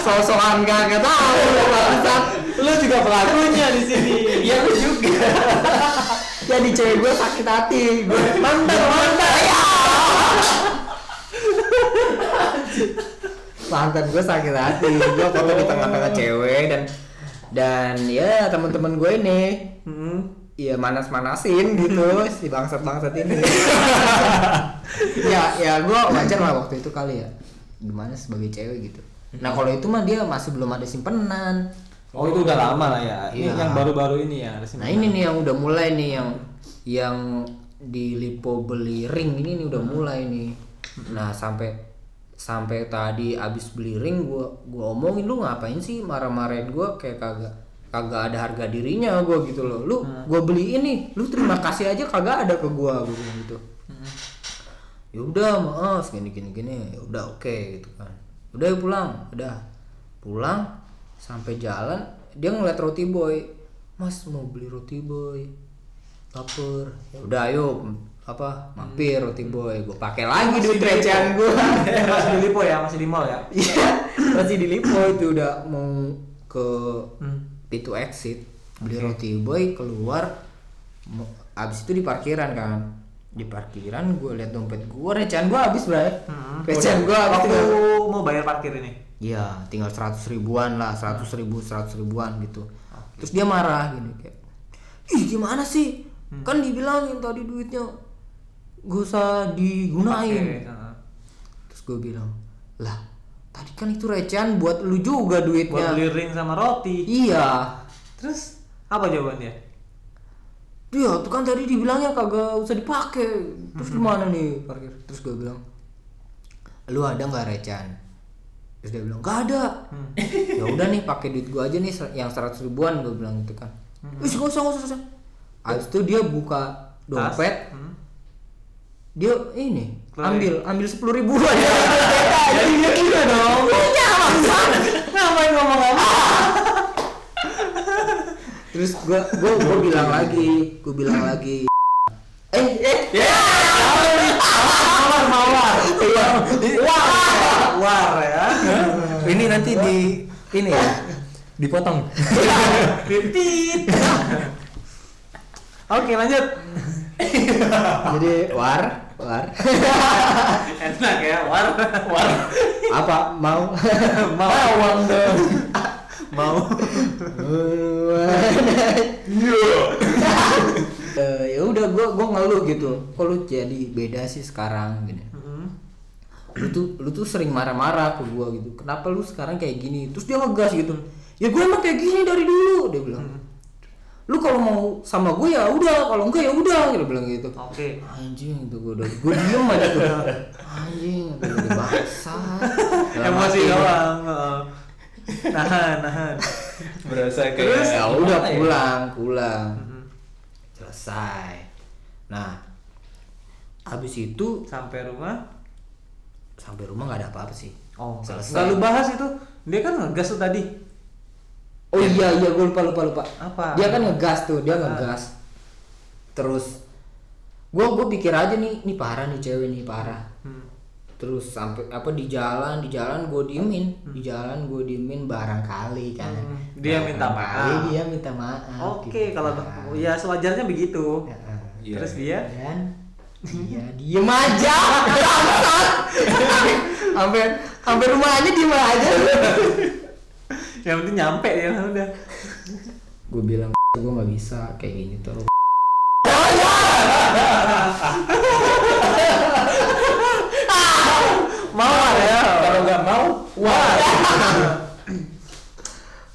B: Sosokan gak tahu bangsat.
C: Lu juga pelakunya di sini.
B: Ya lu juga. Jadi cewek gue sakit hati. Gue mantan mantan. Ya. mantan gue sakit hati. Gue foto di tengah-tengah cewek dan dan ya teman-teman gue ini
C: Hmm.
B: Iya manas-manasin gitu si bangsat-bangsat ini. ya ya gue wajar lah waktu itu kali ya. Gimana sebagai cewek gitu. Nah kalau itu mah dia masih belum ada simpenan.
C: Oh, itu udah lama lah ya. Ini
B: Iya.
C: yang baru-baru ini ya.
B: Nah ini nih yang udah mulai nih yang yang di Lipo beli ring ini nih udah mulai nih. Nah sampai sampai tadi abis beli ring gua gua omongin lu ngapain sih marah-marahin gua kayak kagak kagak ada harga dirinya gua gitu loh. Lu gua beli ini, lu terima kasih aja kagak ada ke gua gua bilang gitu. Ya udah maaf gini gini gini. Ya udah oke gitu kan. Udah yuk pulang, udah. Pulang sampai jalan dia ngeliat roti boy. Mas mau beli roti boy. Lapar. Ya udah ayo apa mampir roti boy gue pakai lagi duit recehan gue
C: masih di Lipo ya, masih di mall ya.
B: Iya, masih di Lipo itu udah mau ke
C: Hmm.
B: pintu exit beli roti boy keluar abis itu di parkiran kan di parkiran gue liat dompet gue recehan gue habis bray
C: Hmm.
B: recehan gue
C: waktu mau bayar parkir ini.
B: Iya tinggal seratus ribuan lah seratus ribu seratus ribuan gitu terus dia marah gini kayak ih gimana sih kan dibilangin tadi duitnya gak usah digunain
C: heeh.
B: terus gue bilang lah tadi kan itu recehan buat lu juga
C: Buat
B: duitnya
C: beli ring sama roti.
B: iya
C: Terus apa jawabannya?
B: Iya, tuh kan tadi dibilangnya kagak usah dipakai. Terus gimana nih parkir? Terus gue bilang, lu ada nggak recehan? Terus dia bilang, nggak ada. ya udah nih, pakai duit gue aja nih yang seratus ribuan gue bilang gitu kan. Wis gak usah, gak usah, gak usah. Abis itu dia buka dompet?
C: Hmm.
B: dia ini
C: Keluarin.
B: ambil ambil sepuluh ribu aja.
C: Jadi dia dong.
B: Punya bangsa.
C: Ngapain ngomong-ngomong?
B: terus gua gua gua bilang lagi gua bilang lagi eh eh
C: mawar mawar war war ya.
A: Ini nanti di ini ya. Dipotong.
C: titit oke lanjut.
B: Jadi war war.
C: Enak ya war. War.
B: Apa? Mau?
C: Mau. Uang dong mau.
B: Eh, ya udah gua gua ngeluh gitu. Kok lu jadi beda sih sekarang gitu lu tuh lu tuh sering marah-marah ke gua gitu. Kenapa lu sekarang kayak gini? Terus dia ngegas gitu. Ya gue emang kayak gini dari dulu dia bilang. Lu kalau mau sama gue ya udah kalau enggak ya udah dia bilang gitu.
C: Oke.
B: Anjing itu gue udah gue diem aja tuh. Anjing udah basah?
C: Emosi doang nahan nahan.
A: Berasa
C: Terus?
B: ya udah
A: gimana ya?
B: pulang pulang.
C: Mhm.
B: selesai. Nah habis itu
C: sampai rumah
B: sampai rumah nggak ada apa-apa sih.
C: Oh
B: selesai.
C: nggak lu bahas itu. Dia kan ngegas tuh tadi.
B: Oh iya iya gue lupa lupa lupa.
C: Apa?
B: dia kan ngegas tuh dia ngegas. Terus gue gue pikir aja nih ini parah nih cewek nih parah.
C: Hmm.
B: terus sampai apa di jalan di jalan gue diemin. Di jalan gue diemin barangkali kan.
C: Hmm. Dia minta maaf.
B: dia minta maaf
C: oke
B: gitu
C: kalau
B: kan.
C: ya sewajarnya begitu.
B: Ya,
A: Iya.
C: terus dia?
B: dan dia diem aja bangsat. sampai sampai rumah aja diem aja.
C: Yang penting nyampe ya udah.
B: Gue bilang gue nggak bisa kayak gini terus
C: mawar ya?
A: Kalau nggak mau, war.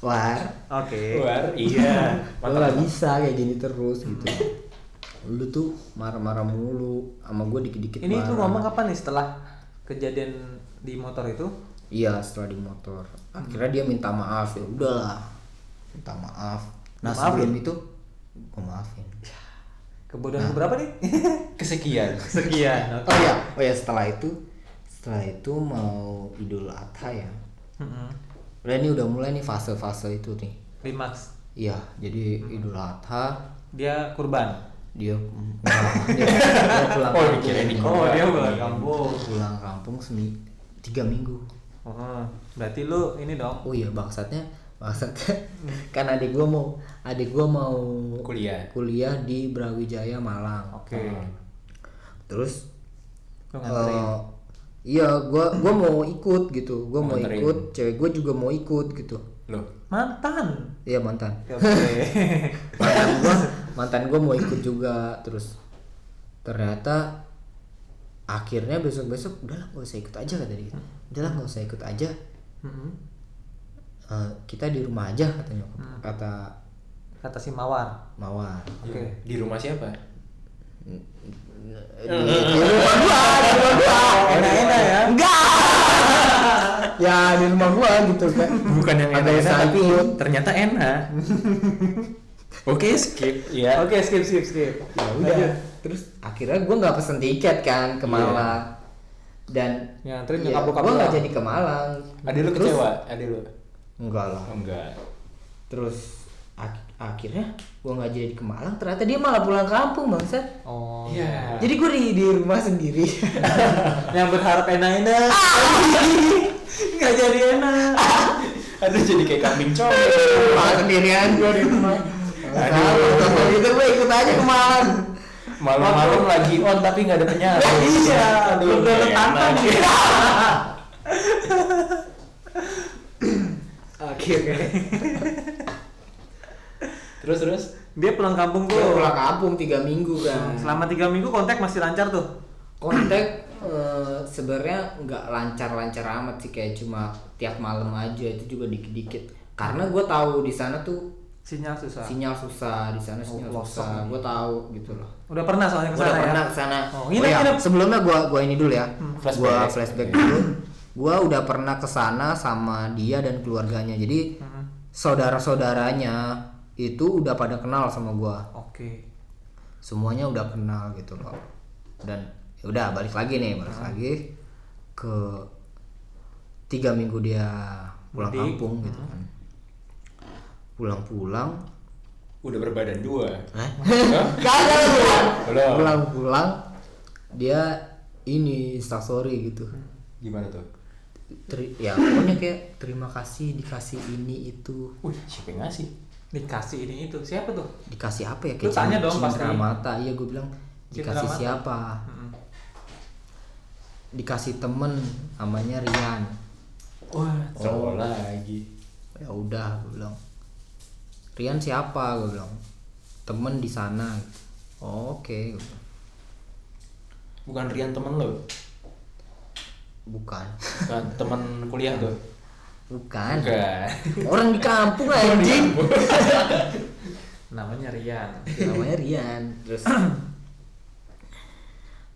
B: war.
C: Oke.
A: War, iya.
B: lo nggak bisa kayak gini terus gitu lu tuh marah-marah mulu sama gue dikit-dikit
C: ini tuh ngomong kapan nih setelah kejadian di motor itu?
B: Iya setelah di motor. Akhirnya dia minta maaf ya udahlah. Minta maaf. Nah
C: Maafin?
B: sebelum itu gue maafin.
C: Kebodohan berapa nih?
A: Kesekian.
C: sekian
B: oh ya oh ya setelah itu setelah itu mau idul adha ya.
C: Mm-mm.
B: udah ini udah mulai nih fase-fase itu nih.
C: Climax
B: iya jadi idul adha.
C: Dia kurban
B: dia dia, dia pulang
A: Oh,
B: kampung.
A: dikirain di
C: oh dia pulang kampung.
B: Pulang kampung semi tiga minggu.
C: Oh, berarti lu ini dong.
B: Oh iya bangsatnya bangsatnya. Kan adik gua mau adik gua mau
A: Kuliah.
B: kuliah di Brawijaya Malang.
C: Oke.
B: Terus
C: lu nganterin?
B: eh, iya gua gua mau ikut gitu. Gua mau
A: Nganterin.
B: ikut cewek gua juga mau ikut gitu.
A: Loh.
C: mantan?
B: Iya mantan.
C: Oke.
B: Mantan gua mantan gua mau ikut juga. Terus ternyata akhirnya besok besok udahlah nggak usah ikut aja kata dia. Udahlah nggak usah ikut aja. Eh, kita di rumah aja katanya kata
C: kata si mawar.
B: Mawar.
C: Oke.
A: Di rumah siapa?
B: di, di rumah gua di rumah gua.
C: Enak-enak ya?
B: Enggak. Ya di rumah gua gitu kan
A: Bukan yang
B: Ada
A: enak-enak,
B: yang
A: tapi
B: sakit.
A: ternyata enak. Oke, skip. Ya.
C: oke skip skip skip
B: ya udah terus akhirnya gua nggak pesen tiket kan ke
A: Iya.
B: Malang dan
C: Ya, nganterin
B: ya,
C: nyokap lu.
B: nggak jadi ke Malang
A: Adik lu
B: Terus-
A: kecewa, adik lu.
B: enggak lah
A: Oh, enggak.
B: terus ak- akhirnya gua nggak jadi ke Malang ternyata dia malah pulang kampung bangsat
C: oh
A: Iya.
B: jadi gua di di rumah sendiri
C: yang berharap enak-enak nggak jadi enak
A: Aduh jadi kayak kambing cowok.
B: malah sendirian gua di rumah
A: Aduh.
B: Kalau gitu gue ikut aja ke Malang
A: Malam-malam lagi. on tapi nggak ada penyiar.
C: iya.
A: Aduh,
C: belum ada
A: nggak
C: tantang
A: enak.
C: dia
B: akhirnya
A: Terus terus.
C: dia pulang kampung tuh.
B: Pulang kampung tiga minggu kan.
C: Selama tiga minggu kontak masih lancar tuh?
B: Kontak eh, sebenarnya nggak lancar-lancar amat sih. Kayak cuma tiap malam aja itu juga dikit-dikit. Karena gue tahu di sana tuh
C: sinyal susah.
B: Sinyal susah di sana
C: Oh,
B: sinyal
C: pelosok
B: susah. gue tahu gitu loh.
C: Udah pernah soalnya
B: Gua
C: ke sana
B: udah
C: ya?
B: pernah ke sana
C: Oh,
B: oh,
C: nginep,
B: ya, sebelumnya gua gua ini dulu ya.
A: Flashback.
B: gua flashback dulu. Gua udah pernah ke sana sama dia dan keluarganya. Jadi
C: Mhm.
B: saudara-saudaranya itu udah pada kenal sama gua.
C: Oke.
B: Semuanya udah kenal gitu loh. Dan ya udah balik lagi nih balik lagi ke tiga minggu dia pulang
C: Mudik.
B: kampung gitu kan pulang-pulang
A: udah berbadan dua.
B: Hah? Kagak pulang.
A: Belum.
B: Pulang pulang dia ini instastory gitu.
A: Gimana tuh?
B: Teri- ya pokoknya kayak terima kasih dikasih ini itu
A: Wih, siapa yang ngasih?
C: Dikasih ini itu. Siapa tuh?
B: dikasih apa ya
C: Lu tanya dong pasti.
B: mata iya gue bilang dikasih
C: mata.
B: siapa
C: Mm-mm.
B: dikasih temen namanya Rian
C: Wah,
A: Cowok lagi.
B: ya udah gue bilang Rian siapa gue bilang temen di sana oh, oke bilang.
A: Bukan Rian temen lo.
B: bukan
A: Bukan temen kuliah tuh.
B: bukan
A: Bukan.
B: orang di kampung anjing
C: namanya Rian.
B: namanya Rian terus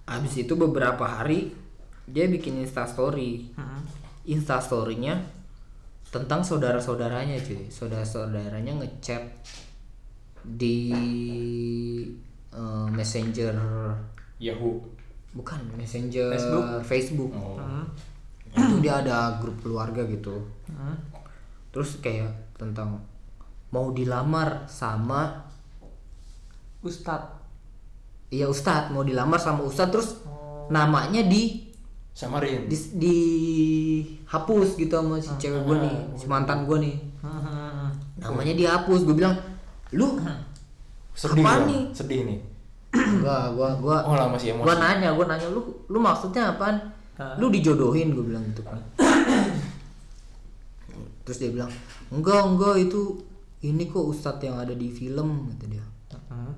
B: abis itu beberapa hari dia bikin instastory
C: Mm-mm.
B: instastorynya tentang saudara-saudaranya cuy saudara-saudaranya ngechat di eh, messenger
A: Yahoo.
B: bukan messenger
C: Facebook?
B: Facebook,
A: Oh.
B: Itu dia ada grup keluarga gitu
C: Mm.
B: terus kayak tentang mau dilamar sama
C: Ustadz.
B: iya Ustadz mau dilamar sama Ustadz terus
C: Oh.
B: namanya di
A: Sama Rian.
B: di, dihapus gitu sama si cewek gue nih si mantan gue nih
C: Mm-mm.
B: namanya dihapus gue bilang lu
A: Sedih dong,
B: nih?
A: Sedih nih.
B: gua gua gua
A: Oh lah masih emosi.
B: gua nanya gua nanya lu lu maksudnya apaan lu dijodohin gue bilang gitu kan terus dia bilang enggak enggak itu ini kok ustadz yang ada di film kata dia
C: Mm.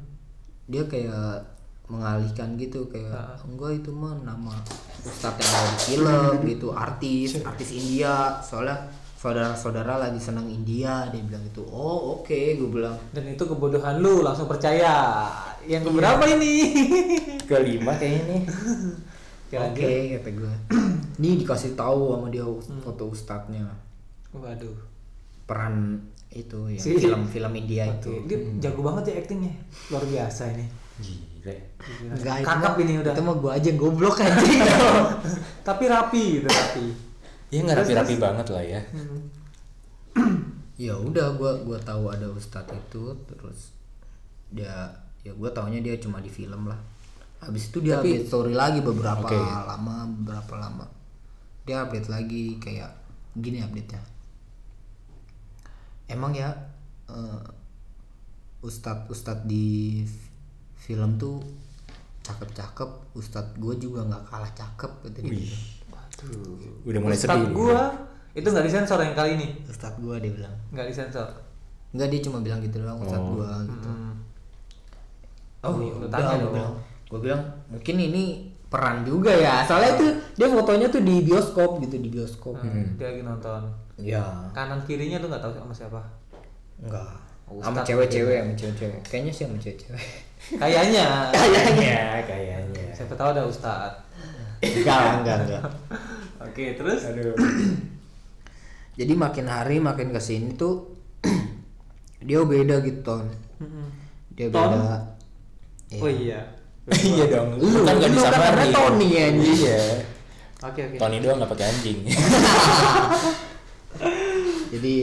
B: dia kayak mengalihkan gitu kayak
C: Ah.
B: enggak itu mah nama ustadz yang ada di film gitu artis artis India soalnya saudara-saudara lagi senang India dia bilang gitu oh oke gue bilang
C: Dan itu kebodohan lu langsung percaya. Yang keberapa ini?
A: Kelima kayaknya nih.
C: Oke,
B: oke
C: lanjut.
B: kata gue ini dikasih tahu sama dia us- foto ustadznya
C: Waduh.
B: peran itu ya
C: Si-
B: film-film India itu
C: Oke, Dia jago banget ya aktingnya. Luar biasa ini.
B: Enggak, itu
C: Kakap ini udah.
B: itu mah gue aja yang goblok anjing
C: Tapi rapi gitu, rapi.
A: Ya nggak rapi-rapi banget lah ya.
C: Hmm.
B: ya udah gua gua tahu ada ustadz itu terus dia ya gua taunya dia cuma di film lah habis itu dia
A: Tapi-
B: update story lagi beberapa
A: Oke.
B: lama beberapa lama dia update lagi kayak gini update nya emang ya eh, ustadz ustadz di film tuh cakep-cakep ustadz gue juga nggak kalah cakep gitu
A: Wih.
C: Waduh.
A: Udah mulai
C: Ustadz
A: sedih.
C: gua itu nggak disensor yang kali ini.
B: ustadz gue dia bilang
C: Nggak disensor.
B: Enggak dia cuma bilang gitu doang ustadz
A: Oh.
B: gua gitu
C: Hmm.
B: Oh,
C: Gua-
B: iya,
C: gua
B: udah,
C: tanya
B: gua
C: dong.
B: bilang, gua bilang mungkin ini peran juga ya. Soalnya tuh dia fotonya tuh di bioskop gitu di bioskop.
C: Hmm, Dia lagi nonton.
B: Ya,
C: Kanan kirinya tuh nggak tahu sama siapa.
B: enggak. Sama cewek-cewek, sama cewek-cewek. Kayaknya sih sama cewek-cewek.
C: Kayaknya.
A: Kayaknya, kayaknya.
C: Siapa tahu ada Ustadz.
B: enggak, enggak, enggak.
C: Oke, terus?
A: Aduh.
B: Jadi makin hari makin ke sini tuh dia beda gitu ton. Dia
C: Ton?
B: beda. Iya.
C: Oh iya.
A: iya dong.
B: Lu,
A: kan nggak
B: lu kan namanya Tony, anjing.
A: Iya.
C: Oke oke.
A: Tony doang nggak pakai anjing.
B: Jadi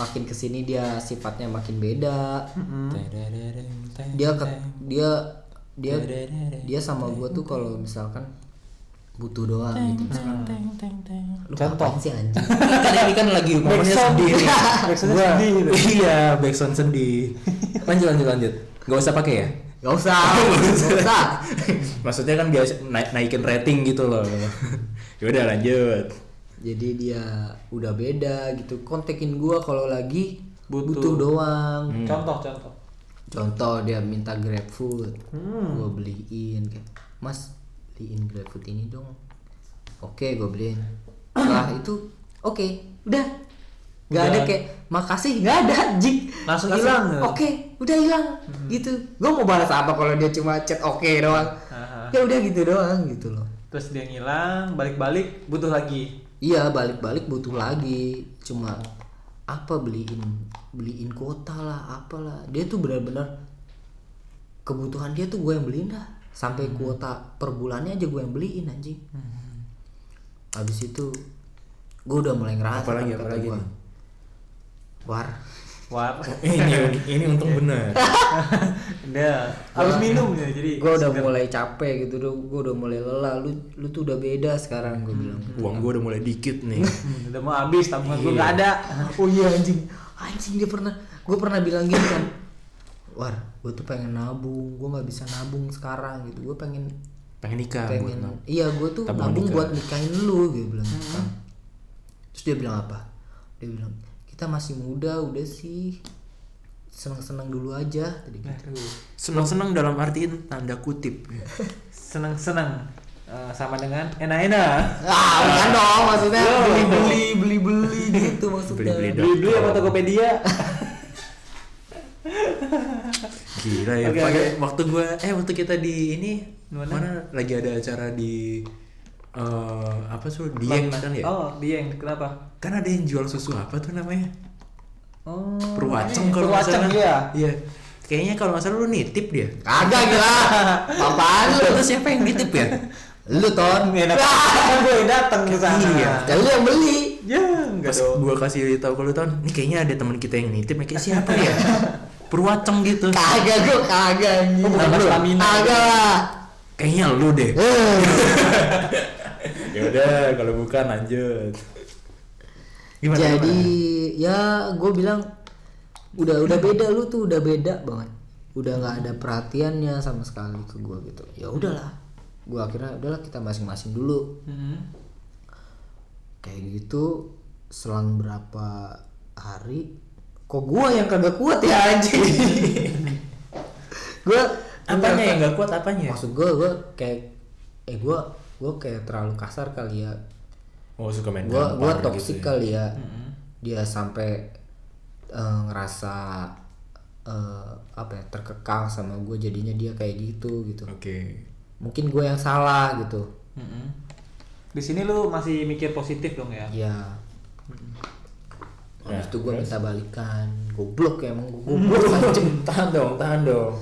B: makin ke sini dia sifatnya makin beda. Dia ke, dia dia dia sama gua tuh kalau misalkan butuh doang gitu misalkan lu
C: Contoh.
B: sih anjing kan ini kan lagi nih.
C: Backsoundnya
A: Gua-
C: gitu.
A: Iya, backsound sedih. Lanjut lanjut lanjut. Gak usah pakai ya.
B: Gak usah, gak usah.
A: Maksudnya kan biasa naik naikin rating gitu loh. ya udah lanjut.
B: Jadi dia udah beda gitu. Kontekin gua kalau lagi
C: Butuh.
B: butuh, doang.
C: Contoh contoh.
B: Contoh dia minta GrabFood.
C: Hmm.
B: Gua beliin kayak, "Mas, beliin GrabFood ini dong." Oke, gua beliin. Setelah itu, oke, udah. Gak ada kayak makasih, gak ada jik.
C: Langsung hilang, ya?
B: Oke, udah hilang. Gitu. Gua mau balas apa kalau dia cuma chat oke doang.
C: Aha.
B: Ya udah gitu doang gitu loh.
C: Terus dia ngilang, balik-balik butuh lagi.
B: Iya balik-balik butuh lagi. Cuma apa beliin beliin kuota lah apalah. Dia tuh benar-benar kebutuhan dia tuh gue yang beliin dah. Sampai kuota per bulannya aja gue yang beliin anjing. Habis itu gue udah mulai ngerasa
A: Apalagi, apalagi
B: war
C: war
A: ini ini untung benar.
C: dia harus minum ya jadi
B: gue udah mulai capek gitu udah gue udah mulai lelah. Lu lu tuh udah beda sekarang gue bilang.
A: Uang gue udah mulai dikit nih.
C: Hmm, udah mau habis tabungan gue
B: Iya.
C: nggak ada.
B: Oh iya anjing. Anjing dia pernah gue pernah bilang gini kan. War gue tuh pengen nabung. Gue nggak bisa nabung sekarang gitu. Gue pengen
A: Pengen nikah buat
B: pengen
A: nabung.
B: iya gue tuh nabung
A: nikah.
B: buat nikahin lu gitu bilang kan. terus dia bilang apa? Dia bilang kita masih muda udah sih senang-senang dulu aja tadi gitu.
C: Aduh,
A: Senang-senang dalam artian tanda kutip.
C: seneng-seneng Eh, sama dengan enak-enak
B: ah bukan dong maksudnya beli beli beli beli gitu maksudnya
A: Beli-beli dong.
C: beli-beli apa Tokopedia
A: Gila ya. Pada
C: oke.
A: waktu gua eh waktu kita di ini
C: Mana?
A: mana, lagi ada acara di eh apa tuh Dieng kan ya?
C: oh Dieng kenapa
A: Kan ada yang jual susu apa tuh namanya?
C: oh
A: Perwaceng
C: ini,
A: kalau nggak salah.
C: iya
A: Iya. Kayaknya kalau nggak salah lu nitip dia.
B: kagak gila apaan lu
A: Terus siapa yang nitip ya?
B: lu ton
C: enak kan gue datang ke sana
A: Iya.
B: ya lu yang beli
C: ya enggak
A: Pas
C: dong
A: gua kasih tahu lu tahun, ini kayaknya ada teman kita yang nitip, kayak siapa ya? Perwaceng gitu.
B: kagak gue kagak
C: Oh, bukan Mas Lamina.
B: kagak lah
A: Kayaknya lu deh. Ya udah, kalau bukan lanjut. Gimana?
B: jadi
A: gimana?
B: ya gue bilang udah udah beda lu tuh udah beda banget udah nggak ada perhatiannya sama sekali ke gue gitu ya udahlah gue akhirnya udahlah kita masing-masing dulu
C: Hmm.
B: kayak gitu selang berapa hari kok gue yang kagak kuat ya anjing gue
A: apanya yang nggak kuat apanya?
B: maksud gue gue kayak eh gue gue kayak terlalu kasar kali ya
A: Oh suka main
B: gue gue toksik
A: gitu ya.
B: kali ya dia sampai eh, ngerasa eh, apa ya terkekang sama gue jadinya dia kayak gitu gitu
A: Oke.
B: mungkin gue yang salah gitu
C: Mm-mm. Di sini lu masih mikir positif dong ya?
B: ya
A: Ya,
B: Habis itu gue minta balikan goblok ya emang gue goblok anjing
A: tahan dong, tahan dong.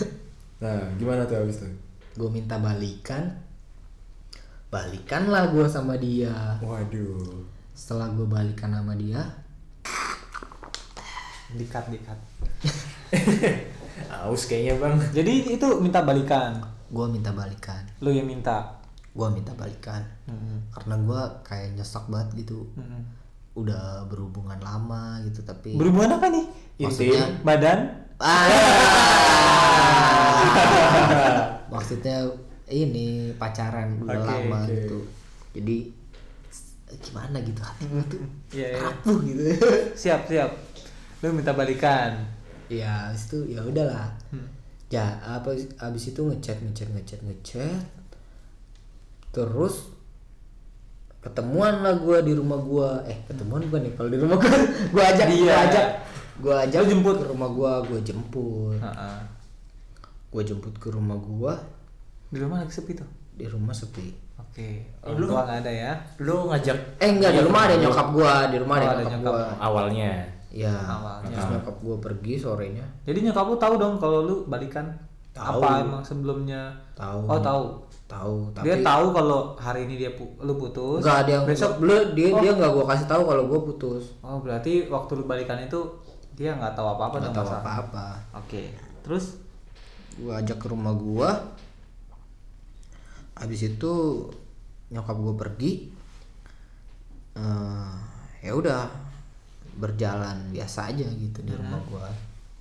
A: nah, gimana tuh abis itu?
B: gue minta balikan balikan lah gue sama dia
A: Waduh.
B: setelah gue balikan sama dia
C: Dikat dikat.
A: Aus kayaknya bang.
C: Jadi itu minta balikan.
B: gue minta balikan
C: Lu yang minta.
B: gue minta balikan
C: Mm-mm.
B: karena gue kayak nyesek banget gitu
C: Mm-mm.
B: udah berhubungan lama gitu tapi
C: Berhubungan apa nih?
B: Maksudnya-
C: Intim, badan?
B: Ah. maksudnya ini pacaran udah
C: Oke,
B: lama
C: oke.
B: gitu jadi gimana gitu hati gue tuh
C: Iya, iya.
B: rapuh gitu
C: Siap, siap. Lu minta balikan.
B: ya itu ya udahlah
C: Hmm.
B: ya apa abis itu ngechat ngechat ngechat ngechat terus ketemuan lah gua di rumah gua eh ketemuan bukan nih kalau di rumah gua gua ajak
C: Dia.
B: gua ajak gua ajak
C: Lu jemput?
B: ke rumah gua gua jemput
C: Heeh.
B: gua jemput ke rumah gua
C: Di rumah lagi sepi tuh.
B: di rumah sepi
C: Oke.
A: Oh,
C: Orang
A: lu-
C: tua nggak ada ya?
A: Lu ngajak
B: eh enggak di rumah ada nyokap gua di rumah
C: Oh,
B: ada
C: ada
B: nyokap
C: nyokap.
B: gua
A: awalnya.
B: ya
C: Awalnya.
B: terus nyokap gua pergi sorenya
C: Jadi nyokap lu tahu dong kalau lu balikan?
B: Tahu.
C: Apa emang sebelumnya?
B: tahu
C: Oh, tahu.
B: tahu tapi
C: Dia tahu kalau hari ini dia pu- lu putus.
B: Enggak ada yang
C: besok
B: besok dia
C: Oh.
B: dia nggak gua kasih tahu kalau gua putus.
C: Oh, berarti waktu lu balikan itu dia nggak tahu apa-apa
B: Nggak
C: dong
B: tahu apa-apa.
C: Oke. Terus
B: Gua ajak ke rumah gua. Habis itu nyokap gua pergi. Eh, ya udah berjalan biasa aja gitu di rumah gua.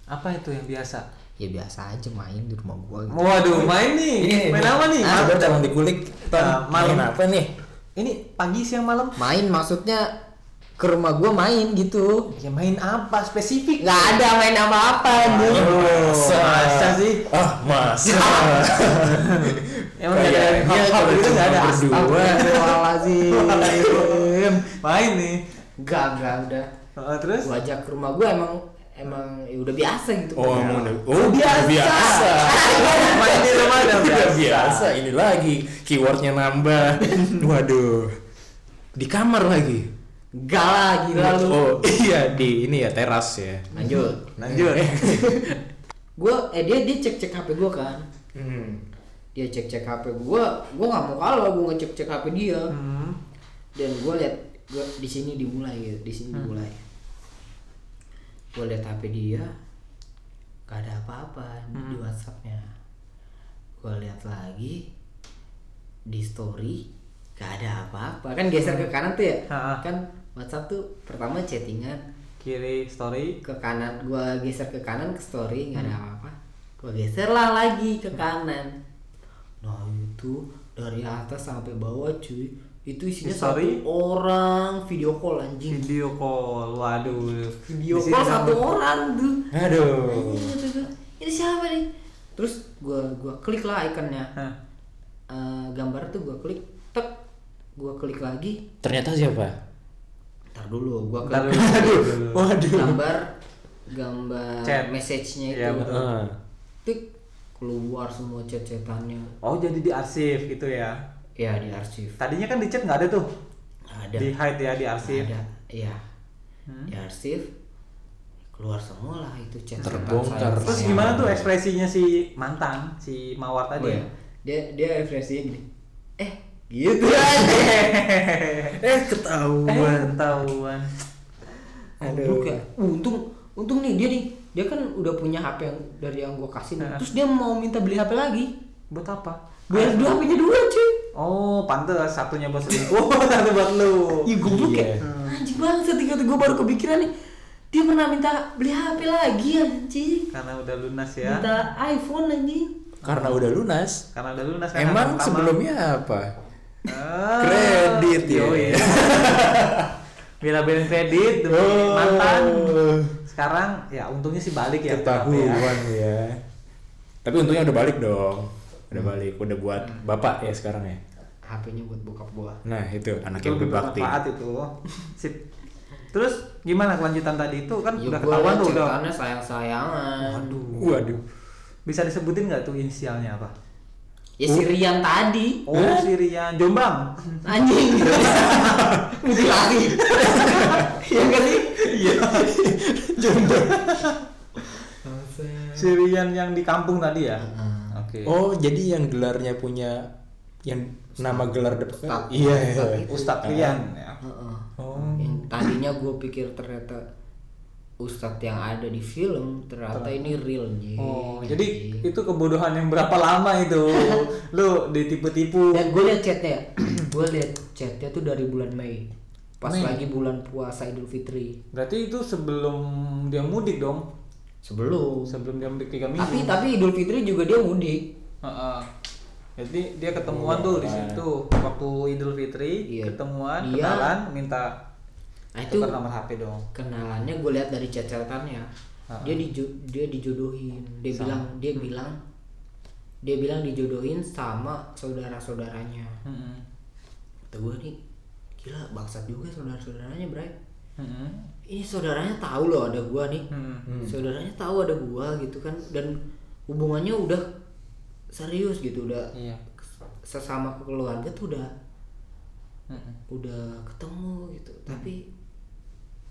C: apa itu yang biasa?
B: Ya biasa aja main di rumah gua gitu.
C: Waduh, main nih. main apa nih?
B: Ah,
A: Coba tolong dikulik.
C: Nah, malam.
A: Main apa nih?
C: Ini pagi siang malam?
B: Main maksudnya ke rumah gua main gitu.
C: Ya main apa spesifik?
B: Nggak ada main apa-apa anjing.
A: Masa,
C: Masa sih?
A: Ah, masa.
C: Emang nggak ada gitu
A: cuma
C: nggak ada.
A: berdua.
B: Astagfirullahaladzim.
C: Main nih.
B: Enggak, enggak udah.
C: Oh, terus?
B: Gua ajak ke rumah gua emang emang ya udah biasa gitu.
A: Oh, emang udah. Oh, biasa. biasa.
C: main di rumah udah
A: Udah
C: biasa.
A: biasa. Ini lagi keywordnya nambah. Waduh. Di kamar lagi.
B: Enggak lah gila lu.
A: Oh, iya di ini ya teras ya.
B: Lanjut.
C: Lanjut.
B: Gua eh dia dia cek-cek HP gua kan.
A: Hmm.
B: Dia cek-cek HP gua, gua nggak mau kalah gua ngecek-cek HP dia.
C: Hmm.
B: Dan gua lihat gua di sini dimulai gitu, di sini dimulai. gue liat hp dia gak ada apa-apa di
C: Hmm.
B: whatsappnya gue liat lagi di story gak ada apa-apa kan geser ke kanan tuh ya
C: Ha-ha.
B: kan whatsapp tuh pertama chattingan
C: kiri story
B: ke kanan gua geser ke kanan ke story nggak
C: Hmm.
B: ada apa-apa gua geser lah lagi ke kanan nah itu dari atas sampai bawah cuy itu isinya
C: Di story?
B: satu orang video call anjing
C: video call waduh
B: video
C: Di sini
B: call satu
C: sama-
B: orang tuh
A: Aduh.
B: Ini siapa nih terus gua gua klik lah ikonnya. Eh, gambar tuh gua klik tek gua klik lagi
A: Ternyata siapa?
B: ntar dulu gua
C: Ntar
B: klik
C: dulu.
A: Waduh.
B: gambar gambar
C: Chat.
B: message-nya itu
C: Iya, betul.
A: Ah.
B: tik keluar semua chat-chatannya
C: oh jadi di arsip gitu ya?
B: Ya di arsip
C: tadinya kan di chat nggak ada tuh?
B: Ada.
C: Di hide ya di arsip
B: ada iya.
C: Hmm.
B: di arsip keluar semua lah itu chat
A: Terbongkar.
C: terus gimana tuh ekspresinya si mantan si mawar tadi?
B: Oh, ya. dia dia ekspresinya gini. Eh gitu aja.
A: Eh
C: eh
A: ketahuan.
C: ketahuan
B: Goblok ya. untung untung nih dia nih dia kan udah punya HP yang dari yang gua kasih.
C: Heeh.
B: terus dia mau minta beli HP lagi
C: buat apa
B: biar dua HP-nya dua cuy
C: oh pantes satunya buat selingkuh satu buat lu
B: Ih goblok ya.
A: Iya.
B: Anjing banget ketika gue baru kepikiran nih. Dia pernah minta beli HP lagi anjing.
C: karena udah lunas ya
B: Minta iPhone anjing.
A: Karena udah lunas.
C: karena udah lunas kan
A: Emang sebelumnya apa?
C: Ah,
A: Kredit ya.
C: yoi. Bila-bilain kredit demi
A: Oh.
C: mantan. Sekarang ya untungnya sih balik ya.
A: Ketahuan ya. Tapi untungnya udah balik dong. Udah balik, udah buat bapak ya sekarang ya.
B: HP-nya buat bokap gua.
A: Nah itu anak
C: Itu
A: yang berbakti.
C: bermanfaat itu. Sip. Terus gimana kelanjutan tadi itu kan
B: Ya
C: udah ketahuan tuh udah.
B: catatannya sayang-sayangan.
C: Waduh.
A: Waduh.
C: Bisa disebutin nggak tuh inisialnya apa?
B: Ya si Rian tadi.
C: Oh, si Rian Jombang.
B: Anjing. Mesti lari. Iya kan sih?
C: Iya. Si Rian yang di kampung tadi ya. Oke.
A: Oh jadi yang gelarnya punya yang nama gelar depan. Iya.
B: Ustadz.
A: iya.
C: Ustadz Rian ya.
B: Heeh.
A: Oh.
B: Yang tadinya gue pikir ternyata Ustadz yang ada di film ternyata ini real anjing.
C: Oh, jadi
B: Anjing.
C: itu kebodohan yang berapa lama itu? Lu ditipu-tipu.
B: Dan gue liat chatnya, gue liat chatnya tuh dari bulan Mei, pas
C: Mei.
B: lagi bulan puasa Idul Fitri.
C: Berarti itu sebelum dia mudik dong.
B: Sebelum.
C: Sebelum dia mudik tiga minggu.
B: Tapi tapi Idul Fitri juga dia mudik.
C: Heeh. Jadi dia ketemuan tuh di situ waktu Idul Fitri,
B: Iya.
C: ketemuan,
B: Dia-
C: kenalan, minta
B: Nah itu
C: nomor HP dong.
B: kenalannya gue liat dari chat-chatannya.
C: Ah.
B: Dia dijo dia dijodohin. Dia bilang dia bilang dia bilang dijodohin sama saudara-saudaranya.
C: Heeh.
B: Kata gue nih gila bangsat juga saudara-saudaranya Bray.
C: Heeh.
B: Ini saudaranya tahu loh ada gua nih.
C: Hmm.
B: saudaranya tahu ada gua gitu kan dan hubungannya udah serius gitu udah
C: Iya.
B: sesama keluarga tuh udah
C: Heeh.
B: udah ketemu gitu tapi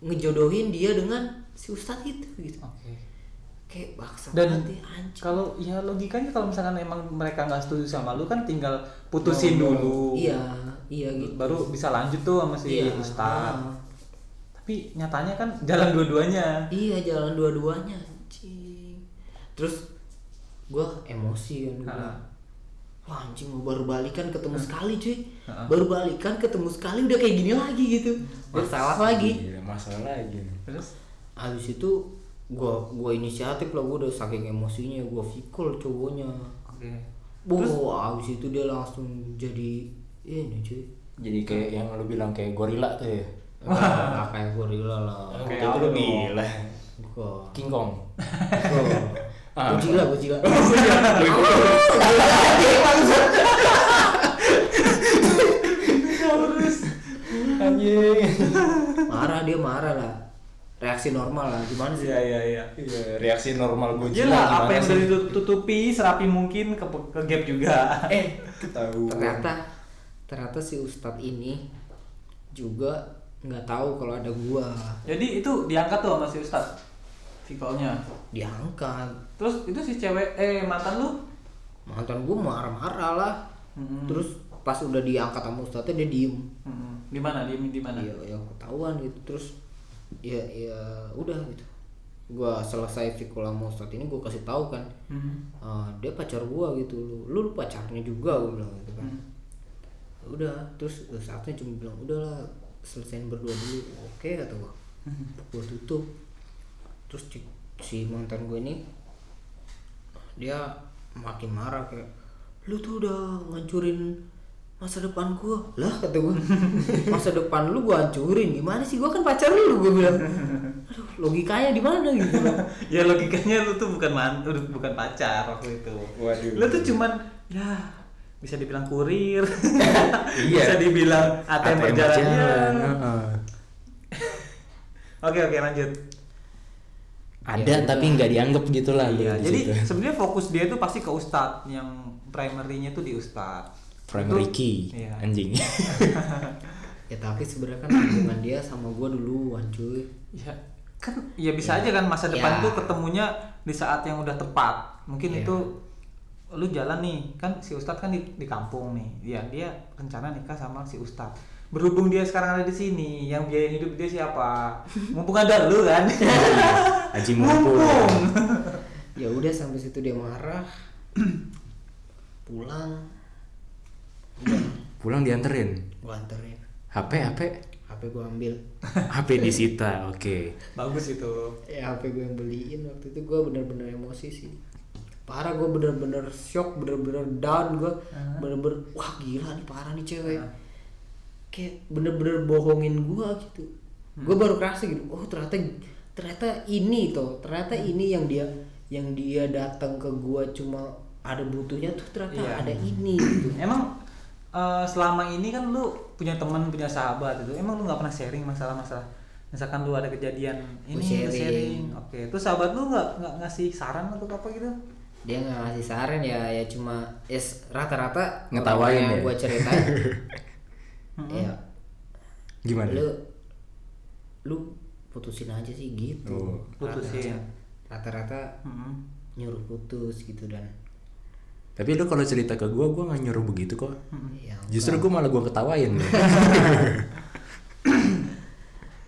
B: ngejodohin dia dengan si ustadz itu gitu
C: Oke.
B: kayak baksa
C: Dan
B: ya
C: Kalau ya logikanya kalau misalkan emang mereka nggak setuju sama lu kan tinggal putusin dulu.
B: iya iya gitu
C: Baru bisa lanjut tuh sama si
B: iya
C: Ustadz.
B: ah.
C: Tapi nyatanya kan jalan dua-duanya.
B: iya jalan dua-duanya anjing terus gua emosi kan bilang, Wah anjing mau baru balikan ketemu sekali cuy
C: Ah.
B: Baru balikan ketemu sekali udah kayak gini lagi gitu Bersalah lagi
A: Gila, masalah lagi.
C: Terus
B: Habis itu gua gua inisiatif lah gua udah saking emosinya gua fikul cowoknya
C: oke.
B: Wah habis itu dia langsung jadi ini cuy
A: Jadi kayak yang lu bilang kayak gorila tuh ya.
B: Nggak kayak gorila lah
C: Oke,
A: Itu gila.
B: Bukan
A: King Kong.
B: Bukan.
A: Ah,
B: Godzilla, Godzilla
A: Anjing.
B: Marah dia marah lah Reaksi normal lah gimana sih
C: Iya iya iya.
A: Iya, reaksi normal gue
C: Gila, apa yang udah ditutupi serapi mungkin ke ke gap juga.
B: Eh
A: tahu.
B: ternyata ternyata si Ustadz ini juga nggak tahu kalau ada gua
C: Jadi itu diangkat tuh sama si Ustad Vikolnya.
B: diangkat
C: Terus itu si cewek eh mantan lu?
B: mantan gua marah-marah lah
C: Hmm.
B: terus pas udah diangkat sama Ustadznya dia diem
C: Hmm. Di mana? Di di mana?
B: ya ya ketahuan gitu terus ya ya udah gitu gue selesai vikul sama ustadz ini gue kasih tahu kan "Eh, dia pacar gue gitu lu lu pacarnya juga gue bilang gitu kan udah. Terus saatnya cuma bilang udahlah selesaiin berdua dulu. Oke kata gue gue tutup. Terus si, si mantan gue ini dia makin marah kayak lu tuh udah ngancurin masa depan gua. Lah kata gue masa depan lu gua hancurin? Gimana sih? Gua kan pacar lu gue bilang. Aduh logikanya di mana? Gitu.
C: Ya logikanya lu tuh bukan man, bukan pacar waktu itu.
A: Waduh.
C: lu tuh cuman ya bisa dibilang kurir
A: Iya.
C: bisa dibilang ATM, berjalan,
A: berjalan,
C: Ya.
A: heeh.
C: oke oke lanjut
A: ada tapi nggak dianggap gitu lah lu
C: Iya,
A: di
C: jadi sebenarnya fokus dia tuh pasti ke ustadz yang primernya tuh di ustadz
A: primary
C: Itu-
A: key
C: iya.
A: anjing
B: ya tapi sebenarnya kan hubungan dia sama gua duluan cuy
C: ya kan ya bisa aja kan masa depan
B: Ya.
C: tuh ketemunya di saat yang udah tepat mungkin
B: Iya.
C: itu lu jalan nih kan si ustadz kan di, di kampung nih. Ya dia rencana nikah sama si ustadz. Berhubung dia sekarang ada di sini yang biayain hidup dia siapa? Mumpung ada lu kan?
A: Haji mumpung.
C: Mumpung.
B: Ya udah sampai situ dia marah. Pulang.
A: Pulang dianterin?
B: Gua anterin.
A: HP HP
B: HP gua ambil.
A: HP disita oke.
C: Bagus itu.
B: Ya HP gue yang beliin. Waktu itu gue bener-bener emosi sih parah gue bener-bener shock bener-bener down gue bener-bener wah gila nih parah nih cewek. Kayak bener-bener bohongin gue gitu. Gue baru kerasa gitu oh ternyata ternyata ini toh ternyata ini yang dia yang dia datang ke gue cuma ada butuhnya tuh ternyata
C: Iya.
B: ada ini gitu.
C: Emang eh, selama ini kan lu punya teman punya sahabat itu emang lu nggak pernah sharing masalah-masalah misalkan lu ada kejadian ini
B: Gua
C: lu
B: sharing.
C: sharing oke. Terus sahabat lu nggak nggak ngasih saran atau apa gitu
B: dia nggak ngasih saran ya ya cuma yes, rata-rata
A: Ngetawain
B: yang
A: ya?
B: gue ceritain ya
A: gimana
B: lu lu putusin aja sih gitu
A: Oh.
C: Putusin.
B: rata-rata
C: Mm-mm.
B: nyuruh putus gitu dan
A: tapi lu kalau cerita ke gua gua nggak nyuruh begitu kok
B: ya
A: justru gua malah gua ketawain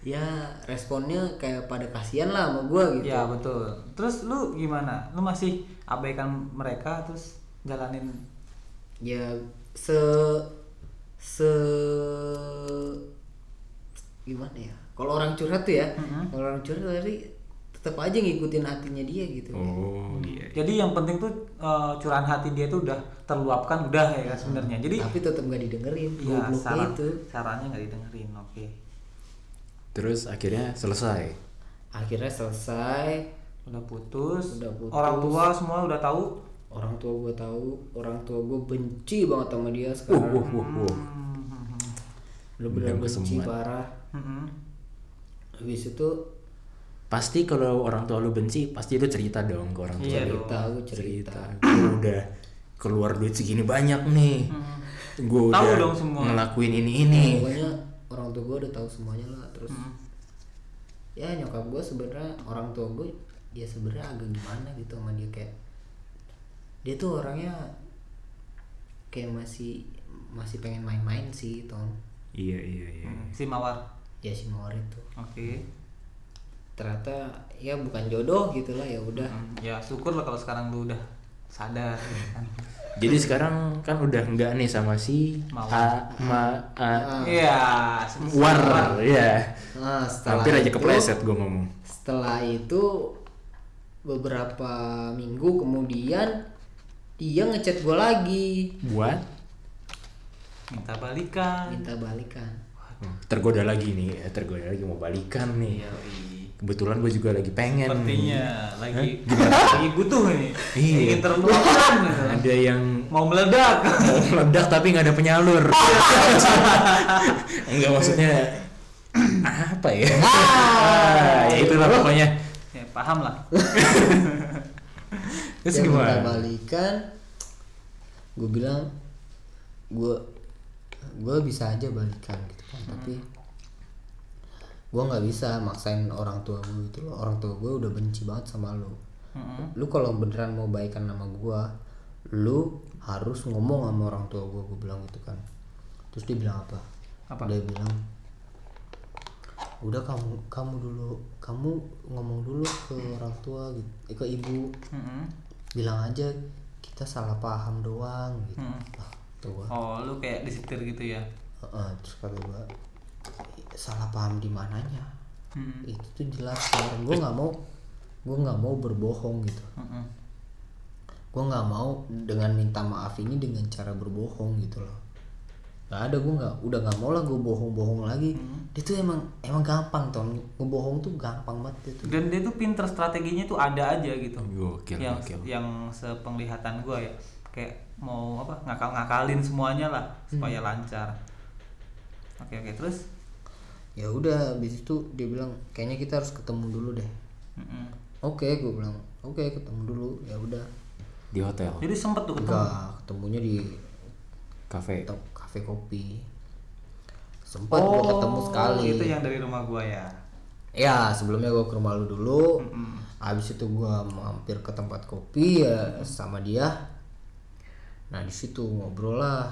B: ya responnya kayak pada kasihan lah sama gue gitu.
C: Ya betul. Terus lu gimana? Lu masih abaikan mereka terus jalanin?
B: Ya se se gimana ya? Kalau orang curhat tuh ya kalau orang curhat tadi tetap aja ngikutin hatinya dia gitu.
A: Oh iya
C: jadi yang penting tuh eh, curahan hati dia tuh udah terluapkan udah ya kan sebenarnya. Jadi
B: tapi tetap gak didengerin
C: ya saran
B: itu
C: sarannya nggak didengerin oke
A: terus akhirnya selesai.
B: Akhirnya selesai
C: udah putus.
B: Udah putus.
C: orang tua semua udah tahu?
B: Orang tua gue tahu. Orang tua gue benci banget sama dia
A: uh
B: sekarang.
A: uh uh uh.
B: Bener-bener
A: Dendam
B: benci
A: kesemuan.
B: parah.
C: Mm-mm.
B: habis itu
A: pasti kalau orang tua lu benci pasti lu cerita dong ke orang tua
C: Iya
A: lu.
B: cerita gue cerita.
A: Gua udah keluar duit segini banyak nih. Gue
C: Tahu
A: udah
C: dong semua.
A: ngelakuin ini ini.
B: Pokoknya orang tua gue udah tahu semuanya lah. Terus
C: Hmm.
B: ya nyokap gue sebenarnya orang tua gue ya sebenarnya agak gimana gitu sama dia kayak dia tuh orangnya kayak masih masih pengen main-main sih Tom
A: iya iya iya.
C: Si mawar?
B: Ya si Mawar itu.
C: Oke.
B: Ternyata ya bukan jodoh gitu lah ya udah.
C: Hmm, ya syukur lah kalau sekarang lu udah sadar kan
A: jadi sekarang kan udah enggak nih sama si
C: Mawar.
A: A ma A
C: iya
A: war ya
B: nah setelah
A: hampir aja
B: itu-
A: kepleset gue ngomong.
B: setelah itu beberapa minggu kemudian dia ngechat gue lagi.
A: Buat?
C: Minta balikan.
B: Minta balikan.
A: Tergoda lagi nih ya, tergoda lagi mau balikan nih.
C: Iya iya.
A: Kebetulan gue juga lagi pengen.
C: Sepertinya lagi lagi butuh ini.
A: Iya.
C: ingin terluapkan gitu.
A: ada yang
C: mau meledak.
A: Mau meledak tapi nggak ada penyalur. Enggak maksudnya apa ya? Ah, ya itulah pokoknya.
C: Ya paham lah.
A: Terus
B: dia minta
A: gimana?
B: balikan gue bilang gue gue bisa aja balikan gitu kan tapi gue nggak bisa maksain orang tua gue itu loh orang tua gue udah benci banget sama lo
C: Mm-mm.
B: lu kalau beneran mau baikan sama gue lu harus ngomong sama orang tua gue gue bilang gitu kan terus dia bilang apa,
C: Apa?
B: dia bilang udah kamu kamu dulu kamu ngomong dulu ke orang tua gitu eh, ke ibu
C: Mm-mm.
B: bilang aja kita salah paham doang gitu
C: Mm.
B: ah gua
C: oh lu kayak disetir gitu ya
B: Heeh, terus kata gua salah paham di mananya.
C: Mm-mm.
B: itu tuh jelas kemarin gue nggak mau gue nggak mau berbohong gitu.
C: Mm-mm.
B: gue nggak mau dengan minta maaf ini dengan cara berbohong gitu loh. Nggak ada gue nggak udah nggak mau lah gue bohong-bohong lagi. Dia tuh emang emang gampang ton. Ngebohong tuh gampang banget itu
C: dan dia tuh pinter strateginya tuh ada aja gitu.
A: Gokil,
C: yang
A: gokil.
C: yang sepenglihatan gua ya kayak mau apa ngakal-ngakalin semuanya lah supaya lancar. Oke oke terus
B: ya udah habis itu dia bilang kayaknya kita harus ketemu dulu deh.
C: Mm-mm.
B: oke gue bilang oke ketemu dulu. Ya udah.
A: Di hotel,
C: jadi sempet tuh ketemu?
B: Enggak ketemunya di
A: kafe.
B: to- kafe kopi. Sempat gue ketemu sekali.
C: Oh, itu yang dari rumah gua ya?
B: Ya sebelumnya gue ke rumah lu dulu.
C: Mm-mm.
B: habis itu gue mampir ke tempat kopi ya sama dia. Nah di situ ngobrol lah.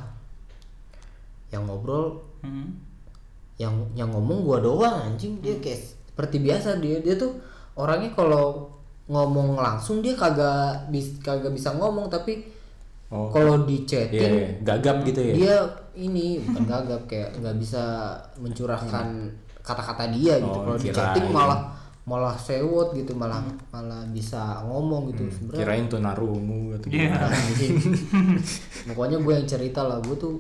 B: Yang ngobrol
C: Mm-mm.
B: Yang yang ngomong gua doang anjing dia kayak seperti biasa dia dia tuh orangnya kalau ngomong langsung dia kagak bis kagak bisa ngomong tapi
A: Oh.
B: kalau di chatting
A: iya. gagap gitu ya.
B: dia ini bukan gagap kayak nggak bisa mencurahkan kata-kata dia gitu
A: Oh,
B: kalau di chatting malah malah sewot gitu malah malah bisa ngomong gitu sebenarnya
A: Kirain tuh narungu atau
C: Iya.
A: gimana.
B: Anjing. pokoknya gue yang cerita lah gue tuh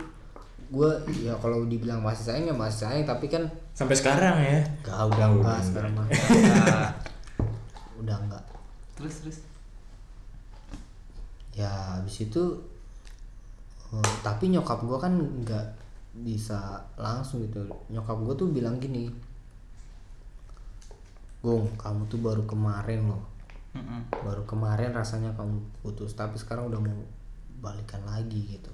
B: gue ya kalau dibilang masih sayang ya masih sayang tapi kan
A: Sampai sekarang ya.
B: gak udah
A: Oh,
B: enggak sekarang mah.
C: Nah,
B: udah enggak
C: terus terus?
B: Ya habis itu eh, tapi nyokap gue kan nggak bisa langsung gitu. Nyokap gue tuh bilang gini Gong kamu tuh baru kemarin loh.
C: Mm-mm.
B: baru kemarin rasanya kamu putus tapi sekarang udah mau balikan lagi gitu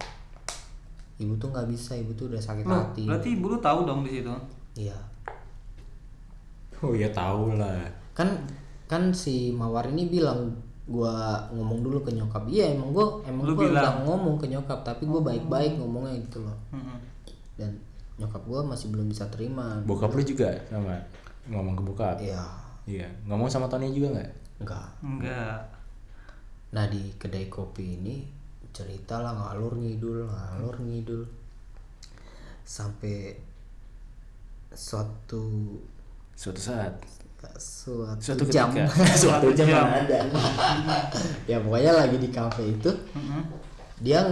B: ibu tuh nggak bisa ibu tuh udah sakit
C: Loh,
B: hati.
C: berarti ibu lu tahu dong di situ?
B: Iya.
A: Oh ya tahu lah.
B: kan kan si mawar ini bilang gua ngomong dulu ke nyokap. Iya emang gua emang
C: Lu
B: gua
C: bilang?
B: udah ngomong ke nyokap tapi gua baik-baik ngomongnya gitu loh. Dan nyokap gua masih belum bisa terima.
A: Bokap lu juga sama ngomong ke bokap.
B: iya.
A: Iya. Ngomong sama Tony juga nggak?
B: enggak
C: enggak
B: nah di kedai kopi ini cerita lah ngalur ngidul ngalur ngidul. Sampai suatu
A: Suatu saat.
B: suatu,
A: Suatu
B: jam. suatu jam
C: jam.
B: ada. Ya pokoknya lagi di kafe itu dia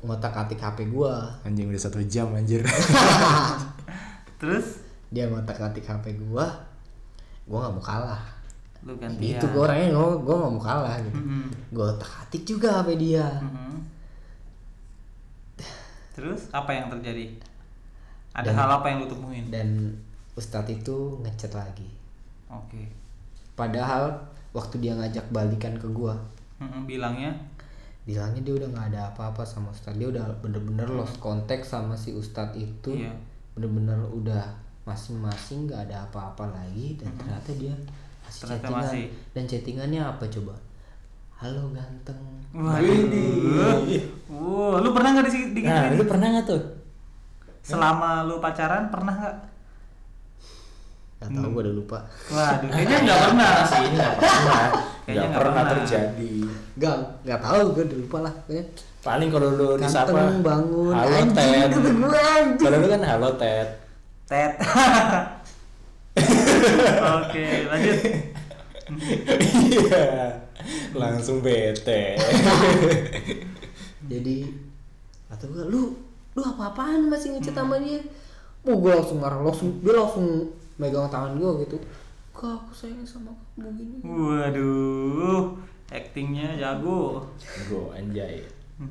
B: ngotak atik HP gua.
A: Anjing udah satu jam anjir.
C: terus?
B: Dia ngotak atik HP gua gua nggak mau kalah.
C: Lu gantian.
B: Itu gua orangnya gua gua nggak mau kalah gitu.
C: Mm-mm.
B: gua otak atik juga HP dia.
C: Mm-mm. Terus apa yang terjadi? Ada
B: Dan-
C: hal apa yang lu temuin?
B: dan Ustadz itu ngechat lagi.
C: Oke.
B: Padahal waktu dia ngajak balikan ke gua
C: bilangnya?
B: bilangnya dia udah nggak ada apa-apa sama Ustadz. Dia udah bener-bener lost contact sama si Ustadz itu.
C: Iya.
B: bener-bener udah masing-masing nggak ada apa-apa lagi dan ternyata dia masih
C: Ternyata
B: chattingan.
C: masih.
B: dan chattingannya apa coba halo ganteng
C: Waduh. Wow, lu pernah nggak di di
A: Nah, lu pernah nggak tuh?
C: Selama lu pacaran pernah nggak?
B: nggak tahu gua udah lupa
C: Waduh, kayaknya nggak pernah sih.
A: Ini nggak pernah.
C: Kayaknya
A: Nggak
C: nggak
A: pernah
C: pernah.
A: terjadi.
B: nggak nggak tahu gua udah lupa lah pokoknya
A: Paling kalau lu disapa
B: ganteng bangun
A: Halo
B: anjing
A: Ted. Kalau lu kan halo Ted.
C: Tet. Oke, lanjut.
A: Iya. Langsung bete.
B: jadi atau gua lu lu apa-apaan masih ngechat sama dia oh gua langsung marah langsung dia langsung megang tangan gua gitu kak aku sayang sama kamu gini
C: Waduh, actingnya jago.
A: Go anjay.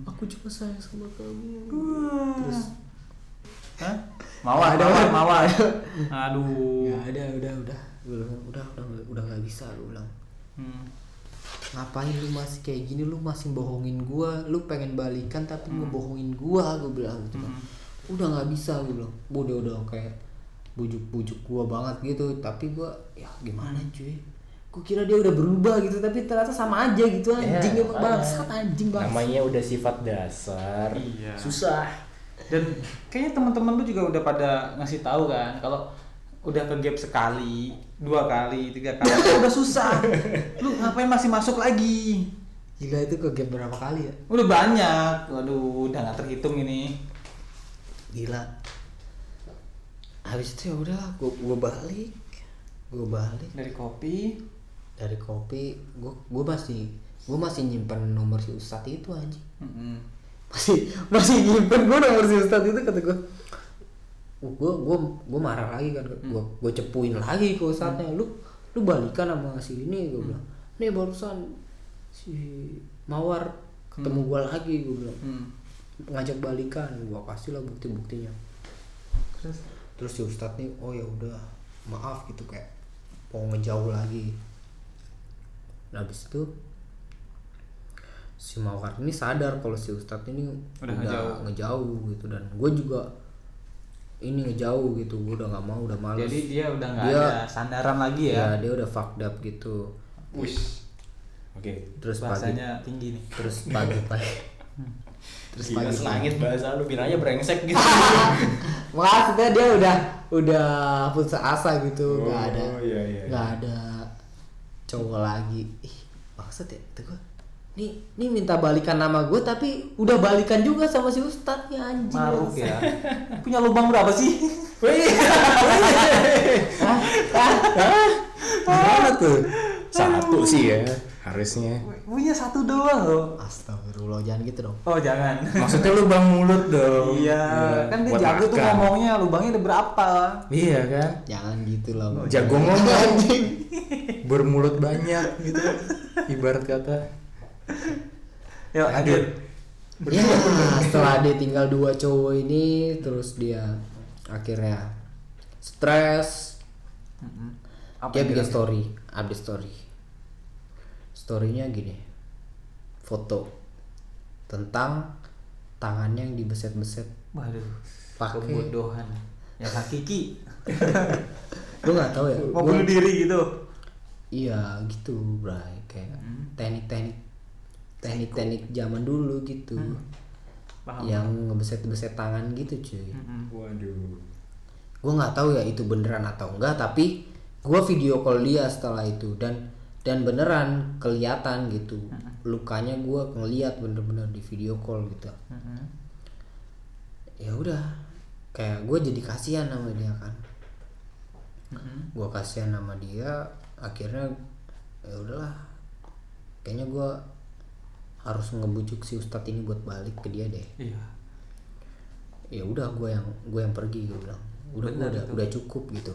B: aku juga sayang sama kamu
C: Terus, Hah? Mawar, mawar, mawar. Aduh.
B: ya ada udah udah Gua bilang, udah udah udah nggak bisa lu bilang.
C: Hmm.
B: ngapain lu masih kayak gini? Lu masih bohongin gua. Lu pengen balikan tapi ngebohongin gua gua bilang gitu kan. Udah nggak bisa gua bilang. Gua udah udah kayak bujuk-bujuk gua banget gitu. Tapi gua ya gimana cuy? Gua kira dia udah berubah gitu tapi ternyata sama aja gitu. Anjing
A: Ya,
B: emang bangsat anjing bangsat.
A: Namanya udah sifat dasar.
C: Iya.
A: Susah.
C: Dan kayaknya teman-teman lu juga udah pada ngasih tahu kan kalau udah ke gap sekali, dua kali, tiga kali, udah susah. Lu ngapain masih masuk lagi?
B: Gila itu ke game berapa kali ya?
C: Udah banyak. Waduh, udah nggak terhitung ini.
B: Gila. Habis itu ya udah gua gua balik. Gua balik
C: Dari kopi,
B: dari kopi, gua gua masih gua masih nyimpen nomor si Ustadz itu anjing.
C: mm-mm.
B: Masih masih nyimpen gua nomor si Ustadz itu kata gua. Uh, gua gua gua marah lagi kan gua gua cepuin lagi ke Ustadznya. Lu lu balikan sama si ini gua bilang. Nih barusan si Mawar ketemu gua lagi gua bilang.
C: Hmm.
B: ngajak balikan gua kasih lah bukti buktinya
C: Terus,
B: terus si Ustadz nih oh ya udah maaf gitu kayak mau ngejauh lagi. Nah habis itu si Mawar ini sadar kalau si Ustadz ini
C: Udah
B: udah,
C: ngejauh.
B: ngejauh gitu. Dan gue juga ini ngejauh gitu gue udah nggak mau udah males
C: jadi dia udah nggak
B: Dia-
C: ada sandaran lagi ya.
B: ya dia udah fucked up gitu
A: Wis. Oke.
B: terus pagi
C: Bahasanya tinggi nih.
B: terus pagi pagi terus
A: Gila
B: pagi
A: selangit bahasa lu bilang aja brengsek gitu.
B: maksudnya dia udah udah putus asa gitu nggak
A: Oh,
B: ada
A: iya, iya,
B: nggak ada cowok lagi ih maksud ya itu gua nih nih minta balikan nama gue tapi udah balikan juga sama si Ustadz ya anjing
C: Maruk ya. Punya lubang berapa sih?
A: Gimana tuh? Satu sih ya harusnya.
C: Punya satu doang loh.
B: Astagfirullah jangan gitu dong
C: Oh jangan.
A: Maksudnya lubang mulut dong.
C: Iya, kan dia jago tuh ngomongnya lubangnya ada berapa.
A: Iya kan?
B: jangan gitu lah
C: Oh,
A: Jago ngomong bermulut banyak gitu. Ibarat kata.
C: Yuk lanjut.
B: ya setelah dia tinggal dua cowok ini terus dia akhirnya stres
C: Apa
B: dia bikin story update story storynya gini foto tentang tangannya yang dibeset-beset
C: Waduh.
B: Pakai-
C: Kebodohan. Ya hakiki.
B: lu nggak tahu ya
C: Mau bunuh diri gitu.
B: iya gitu bray kayak
C: Hmm.
B: teknik-teknik teknik-teknik zaman dulu gitu
C: Hmm. Paham.
B: yang ngebeset-beset tangan gitu cuy
C: Mm-mm.
A: Waduh.
B: gue nggak tahu ya itu beneran atau enggak tapi gue video call dia setelah itu dan dan beneran kelihatan gitu lukanya gue ngeliat bener-bener di video call gitu
C: Mm-mm.
B: ya udah kayak gue jadi kasihan sama dia kan
C: Mm-mm.
B: gue kasihan sama dia akhirnya ya udahlah kayaknya gue harus ngebujuk si ustadz ini buat balik ke dia deh
C: Iya.
B: ya udah gue yang gue yang pergi gue bilang udah gua
C: Benar
B: udah
C: itu.
B: udah cukup gitu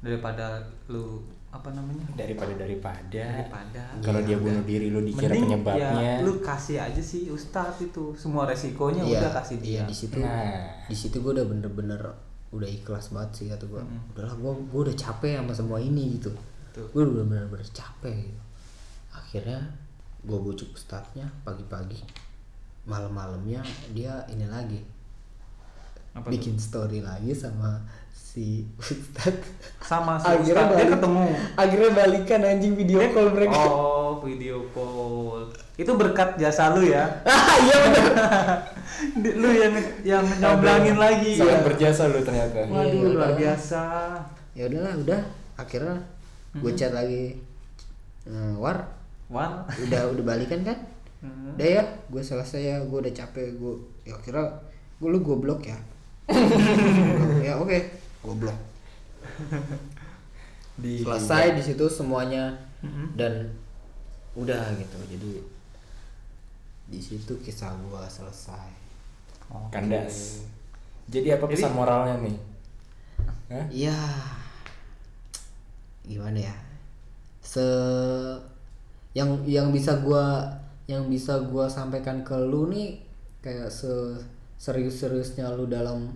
C: Daripada lu apa namanya?
A: Daripada daripada.
C: Daripada.
A: Kalau
B: Iya,
A: dia
B: udah.
A: bunuh diri lu dikira
C: Mending
A: penyebabnya.
C: ya, lu kasih aja sih ustadz itu semua resikonya
B: Iya,
C: udah kasih dia.
B: iya di situ
A: Nah.
B: di situ gue udah bener-bener udah ikhlas banget sih kata gue
C: Mm-mm.
B: udahlah gue gue udah capek sama semua ini gitu
C: Tuh.
B: gue udah bener-bener capek gitu akhirnya gue bujuk ustadznya pagi-pagi malam-malamnya dia ini lagi
C: Apa
B: bikin story lagi sama si ustadz
C: Sama si
B: akhirnya
C: ustadz dia
B: balik-
C: ketemu.
B: akhirnya balikan anjing video call mereka
C: Oh, video call. Itu berkat jasa lu ya.
B: iya bener
C: Di- lu yang yang nyomblangin lagi.
A: Sangat
C: ya.
A: berjasa lu ternyata.
C: Waduh,
B: Iya,
C: luar
B: udah.
C: biasa.
B: ya udahlah udah akhirnya gue
C: Mhm.
B: chat lagi "Eh, war
C: Wan.
B: udah udah balikan kan
C: Hmm.
B: udah ya gue selesai ya gue udah capek gue ya kira gue lu gue blok ya ya oke gue blok
A: Di
B: selesai di situ semuanya
C: Mhm.
B: dan udah gitu jadi di situ kisah gue selesai
C: Oke.
A: kandas. Jadi apa
C: Jadi-
A: pesan moralnya nih? Hah?
B: Iya gimana ya se yang yang bisa gua yang bisa gua sampaikan ke lu nih kayak se serius-seriusnya lu dalam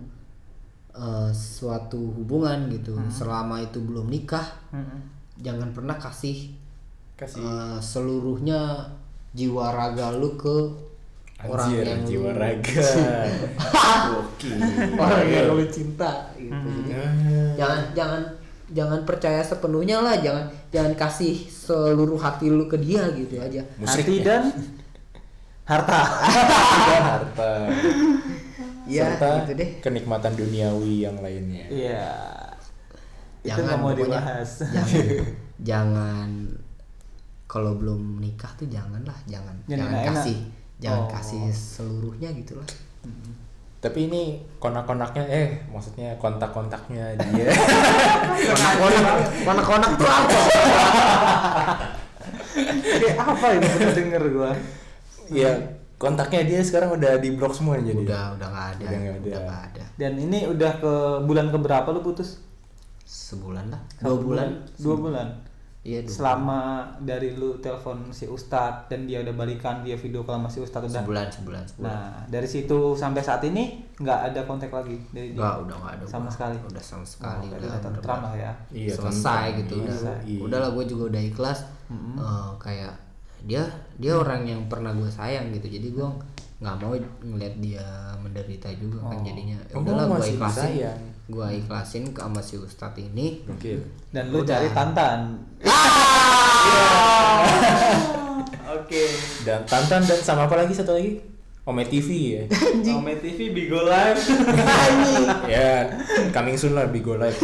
B: eh, suatu hubungan gitu selama itu belum nikah
C: Mm-mm.
B: jangan pernah kasih
A: Kasih
B: eh, seluruhnya jiwa raga lu ke orang
A: Anjir,
B: yang
A: jiwa
B: lu-
A: raga. Oke.
B: orang yang lu cinta gitu Jadi, jangan jangan jangan percaya sepenuhnya lah jangan jangan kasih seluruh hati lu ke dia gitu aja
A: Musik
C: Hati
A: ya?
C: dan harta.
A: dan harta.
B: Iya,
A: Serta
B: gitu deh.
A: kenikmatan duniawi yang lainnya.
C: Iya. Itu nggak mau
B: pokoknya
C: dibahas.
B: jangan jangan kalau belum nikah tuh janganlah jangan
C: Jangan
B: jangan kasih jangan
C: Oh.
B: kasih seluruhnya gitu lah
A: Tapi ini konak-konaknya eh maksudnya kontak-kontaknya dia.
B: konak konak konak tuh apa
C: Kayak apa itu pernah denger gua.
A: Iya, kontaknya dia sekarang udah di blok semua jadi.
B: udah udah nggak ada
A: Udah nggak ada.
B: udah ada
C: Dan ini udah ke bulan keberapa lu putus?
B: sebulan lah
C: Satu
B: dua bulan
C: Dua bulan.
B: Iya dua
C: Selama dari lu telepon si Ustadz dan dia udah balikan dia video call sama si Ustadz udah.
B: sebulan sebulan sebulan
C: Nah, dari situ sampai saat ini nggak ada kontak lagi dari dia.
B: Nggak, udah nggak ada
C: Sama
B: gua.
C: sekali?
B: udah sama sekali
C: Oh,
B: udah
C: udah tentram lah ya.
A: Iya,
B: selesai
A: tentang.
B: gitu
A: Iya,
B: udah
A: iya.
B: udahlah gue juga udah ikhlas Eh, kayak dia dia orang yang pernah gue sayang gitu jadi gue nggak mau ngeliat dia menderita juga kan jadinya Ya
A: Oh,
B: udahlah gue
A: masih
B: ikhlasin
A: disayang.
B: Gue ikhlasin ke sama si Ustadz ini
A: Oke.
C: Dan lu
B: Udah.
C: cari Tantan. Oke.
A: Dan Tantan dan sama apa lagi satu lagi? Ome TV ya.
C: Ome TV Bigo Live.
A: ya, coming soon lah Bigo Live.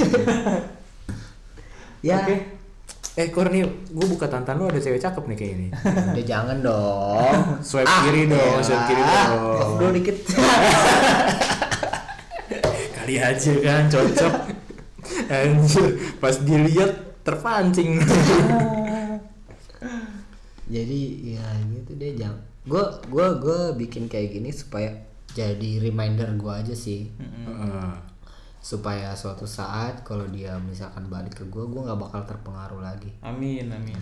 B: ya
C: Oke.
A: eh Kor nih, gue buka Tantan lu ada cewek cakep nih kayak ini.
B: udah jangan dong
A: Swipe kiri dong,
B: elah.
A: swipe kiri dong.
B: Dulu dikit
A: Kali aja kan cocok. Anjir, pas dilihat terpancing.
B: jadi ya gitu deh jangan gue gue gue bikin kayak gini supaya jadi reminder gue aja sih
A: Heeh.
B: supaya suatu saat kalau dia misalkan balik ke gue gue nggak bakal terpengaruh lagi
C: Amin, amin.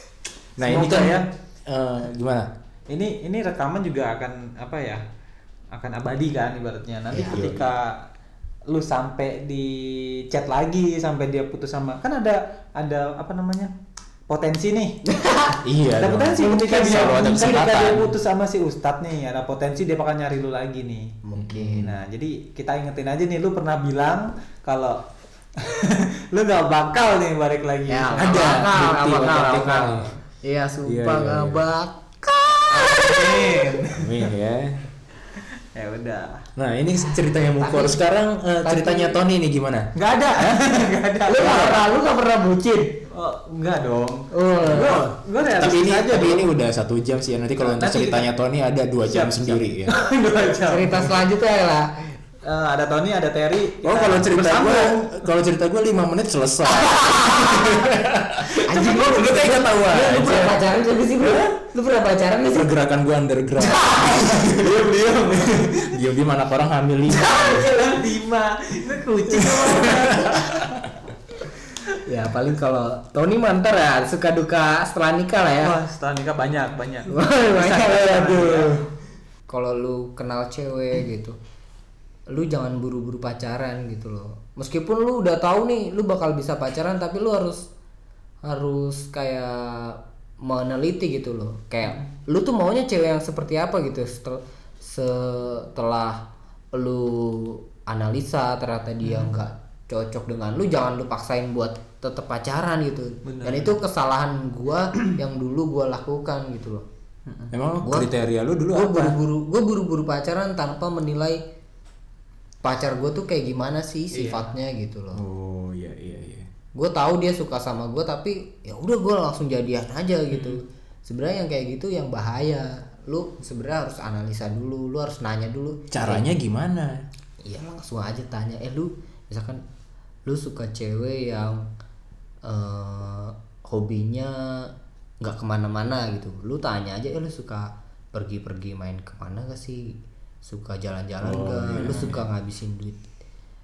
A: Nah ini
C: Semoga
A: kan
C: ya.
A: eh, gimana?
C: Ini ini rekaman juga akan apa ya? Akan abadi kan ibaratnya. Nanti
B: Iya.
C: ketika lu sampai di chat lagi sampai dia putus sama kan ada ada apa namanya? potensi nih.
A: Iya.
C: ada
A: dong.
C: potensi ketika dia ketika dia putus sama si Ustadz nih, ada potensi dia bakal nyari lu lagi nih.
B: mungkin
C: Nah, jadi kita ingetin aja nih, lu pernah bilang kalau lu nggak bakal nih balik lagi.
B: ya
C: Ada.
B: bakal bakal
A: bukti.
B: bakal iya
A: Iya,
B: sumpah
A: iya,
B: nggak
A: iya.
B: bakal
C: Amin.
A: Amin ya.
C: ya udah.
A: Nah ini ceritanya Mukor. Sekarang eh, ceritanya Tony nih gimana?
C: Nggak ada. Nggak ada.
B: lu nggak pernah lu nggak pernah bucin
C: Oh, enggak dong.
B: oh
C: Gua gua realistis
A: Tapi ini
C: aja
A: tapi
C: dong.
A: ini udah satu jam sih. Nanti kalau untuk
C: Nanti
A: ceritanya Tony ada dua jam
C: Siap,
A: sendiri ya.
C: Dua jam.
B: cerita selanjutnya ya lah
C: Eh, ada Tony, ada Terry.
A: Oh kalau cerita gue kalau cerita gue lima menit selesai.
B: anjing lu
A: Lu kayak gak tahu
B: lu
A: aja.
B: pernah pacaran gak sih bro lu pernah pacaran gak sih
A: Pergerakan gue underground.
C: diam diam.
A: Diam diam anak orang hamil lima.
C: Jalan lima. Itu kucing.
B: ya paling kalau Tony mantar ya suka duka setelah nikah lah ya
C: Wah, setelah nikah banyak banyak.
B: Wah, banyak ya, aduh. Kalau lu kenal cewek gitu, lu jangan buru-buru pacaran gitu loh. Meskipun lu udah tahu nih, lu bakal bisa pacaran, tapi lu harus harus kayak meneliti gitu loh. Kayak lu tuh maunya cewek yang seperti apa gitu. Setel- setelah lu analisa ternyata dia nggak cocok dengan lu, jangan lu paksain buat tetap pacaran gitu. Dan itu kesalahan gua yang dulu gua lakukan gitu loh
A: Emang
B: Gua-
A: kriteria lu dulu
B: gue
A: apa?
B: buru-buru gue buru-buru pacaran tanpa menilai pacar gue tuh kayak gimana sih sifatnya gitu loh.
A: Oh iya iya iya.
B: gue tahu dia suka sama gue tapi ya udah gue langsung jadian aja gitu. Sebenarnya yang kayak gitu yang bahaya. Lu sebenarnya harus analisa dulu lu harus nanya dulu.
A: Caranya gimana?
B: iya langsung aja tanya. Eh lu misalkan lu suka cewek yang eh, hobinya nggak ke mana-mana gitu. Lu tanya aja eh lu suka pergi-pergi main ke mana gak sih suka jalan-jalan gak lu suka ngabisin duit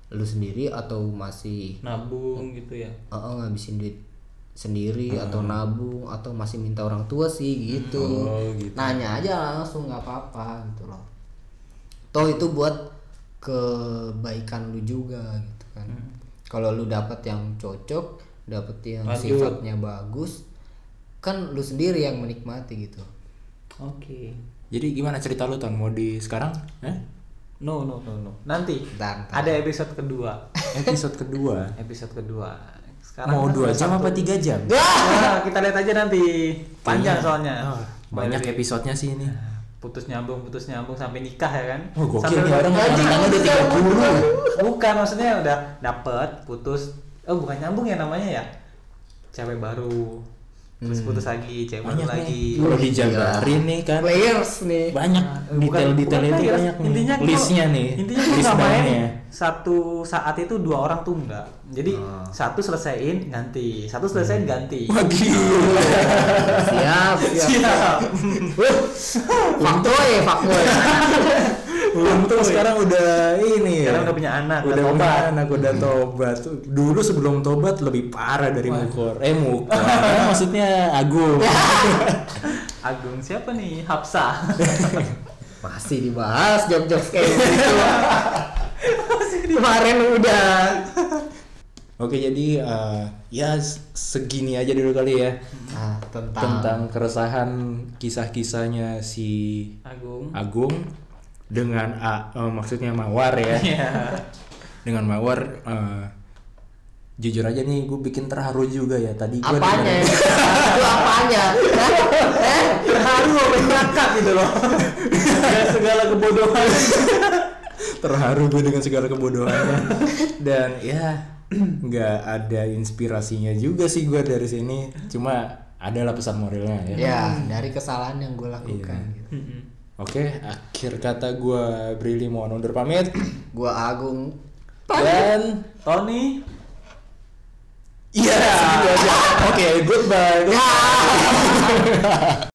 B: lu sendiri atau masih
C: Nabung gitu ya.
B: eh, eh, ngabisin duit sendiri atau nabung atau masih minta orang tua sih gitu,
A: Oh, gitu.
B: nanya aja langsung nggak apa-apa gitu loh toh itu buat kebaikan lu juga gitu kan kalau lu dapet yang cocok dapet yang
C: Lanjut.
B: sifatnya bagus kan lu sendiri yang menikmati gitu
C: Oke.
A: Jadi gimana cerita lu Ton? Mau di sekarang? Eh?
C: No no no no. Nanti
B: Ntar, ntar.
C: ada episode kedua.
A: Episode kedua.
C: Episode kedua.
A: Mau
C: kan
A: dua jam
C: satu.
A: apa tiga jam?
C: Nah, kita lihat aja nanti. Panjang
A: Kayaknya-
C: soalnya.
A: Oh, banyak
C: Dari
A: episodenya sih ini.
C: putus nyambung putus nyambung sampai nikah ya kan
A: Oh, gokil
C: Sampai
A: nih orang
C: udah-
A: udah 30.
C: bukan maksudnya udah dapet putus oh bukan nyambung ya namanya ya cewek baru terus putus lagi cewek baru
A: banyak
C: lagi.
A: Kalau dijabarin nih kan.
B: Players nih.
A: Banyak
C: Bukan-
A: detail-detail itu
C: players.
A: banyak nih.
C: Intinya
A: listnya nih.
C: intinya
A: list
C: main satu saat itu dua orang tuh enggak. Jadi
B: Ah.
C: satu selesaiin ganti. Satu selesaiin ganti.
A: Wah gila.
B: Siap siap.
C: Siap.
B: Fuckboy fuckboy
A: untung sekarang udah ini ya.
C: Sekarang udah punya anak
A: udah
C: tobat.
A: punya anak udah tobat. Dulu sebelum tobat lebih parah dari mukor eh mukor maksudnya agung?
C: Agung siapa nih? Hapsah
B: masih dibahas job kayak gitu. Kemarin udah.
A: Oke jadi eh, ya segini aja dulu kali ya.
B: Nah, tentang,
A: tentang keresahan kisah-kisahnya si
C: Agung.
A: Agung dengan A, eh, maksudnya Mawar ya.
C: Iya.
A: dengan Mawar eh, jujur aja nih gue bikin terharu juga ya. Tadi gue
B: apanya itu apanya? Eh
C: Terharu menyangkat gitu loh. Dengan segala kebodohan.
A: Terharu gue dengan segala kebodohannya dan ya nggak ada inspirasinya juga sih gue dari sini. Cuma adalah pesan moralnya ya.
B: Ya dari kesalahan yang gue lakukan
A: Iya.
B: gitu.
A: Oke, akhir kata gue Brili mohon undur pamit.
B: gue Agung.
A: Dan
C: Tony.
A: Iya. Yeah. Oke, okay, goodbye. goodbye.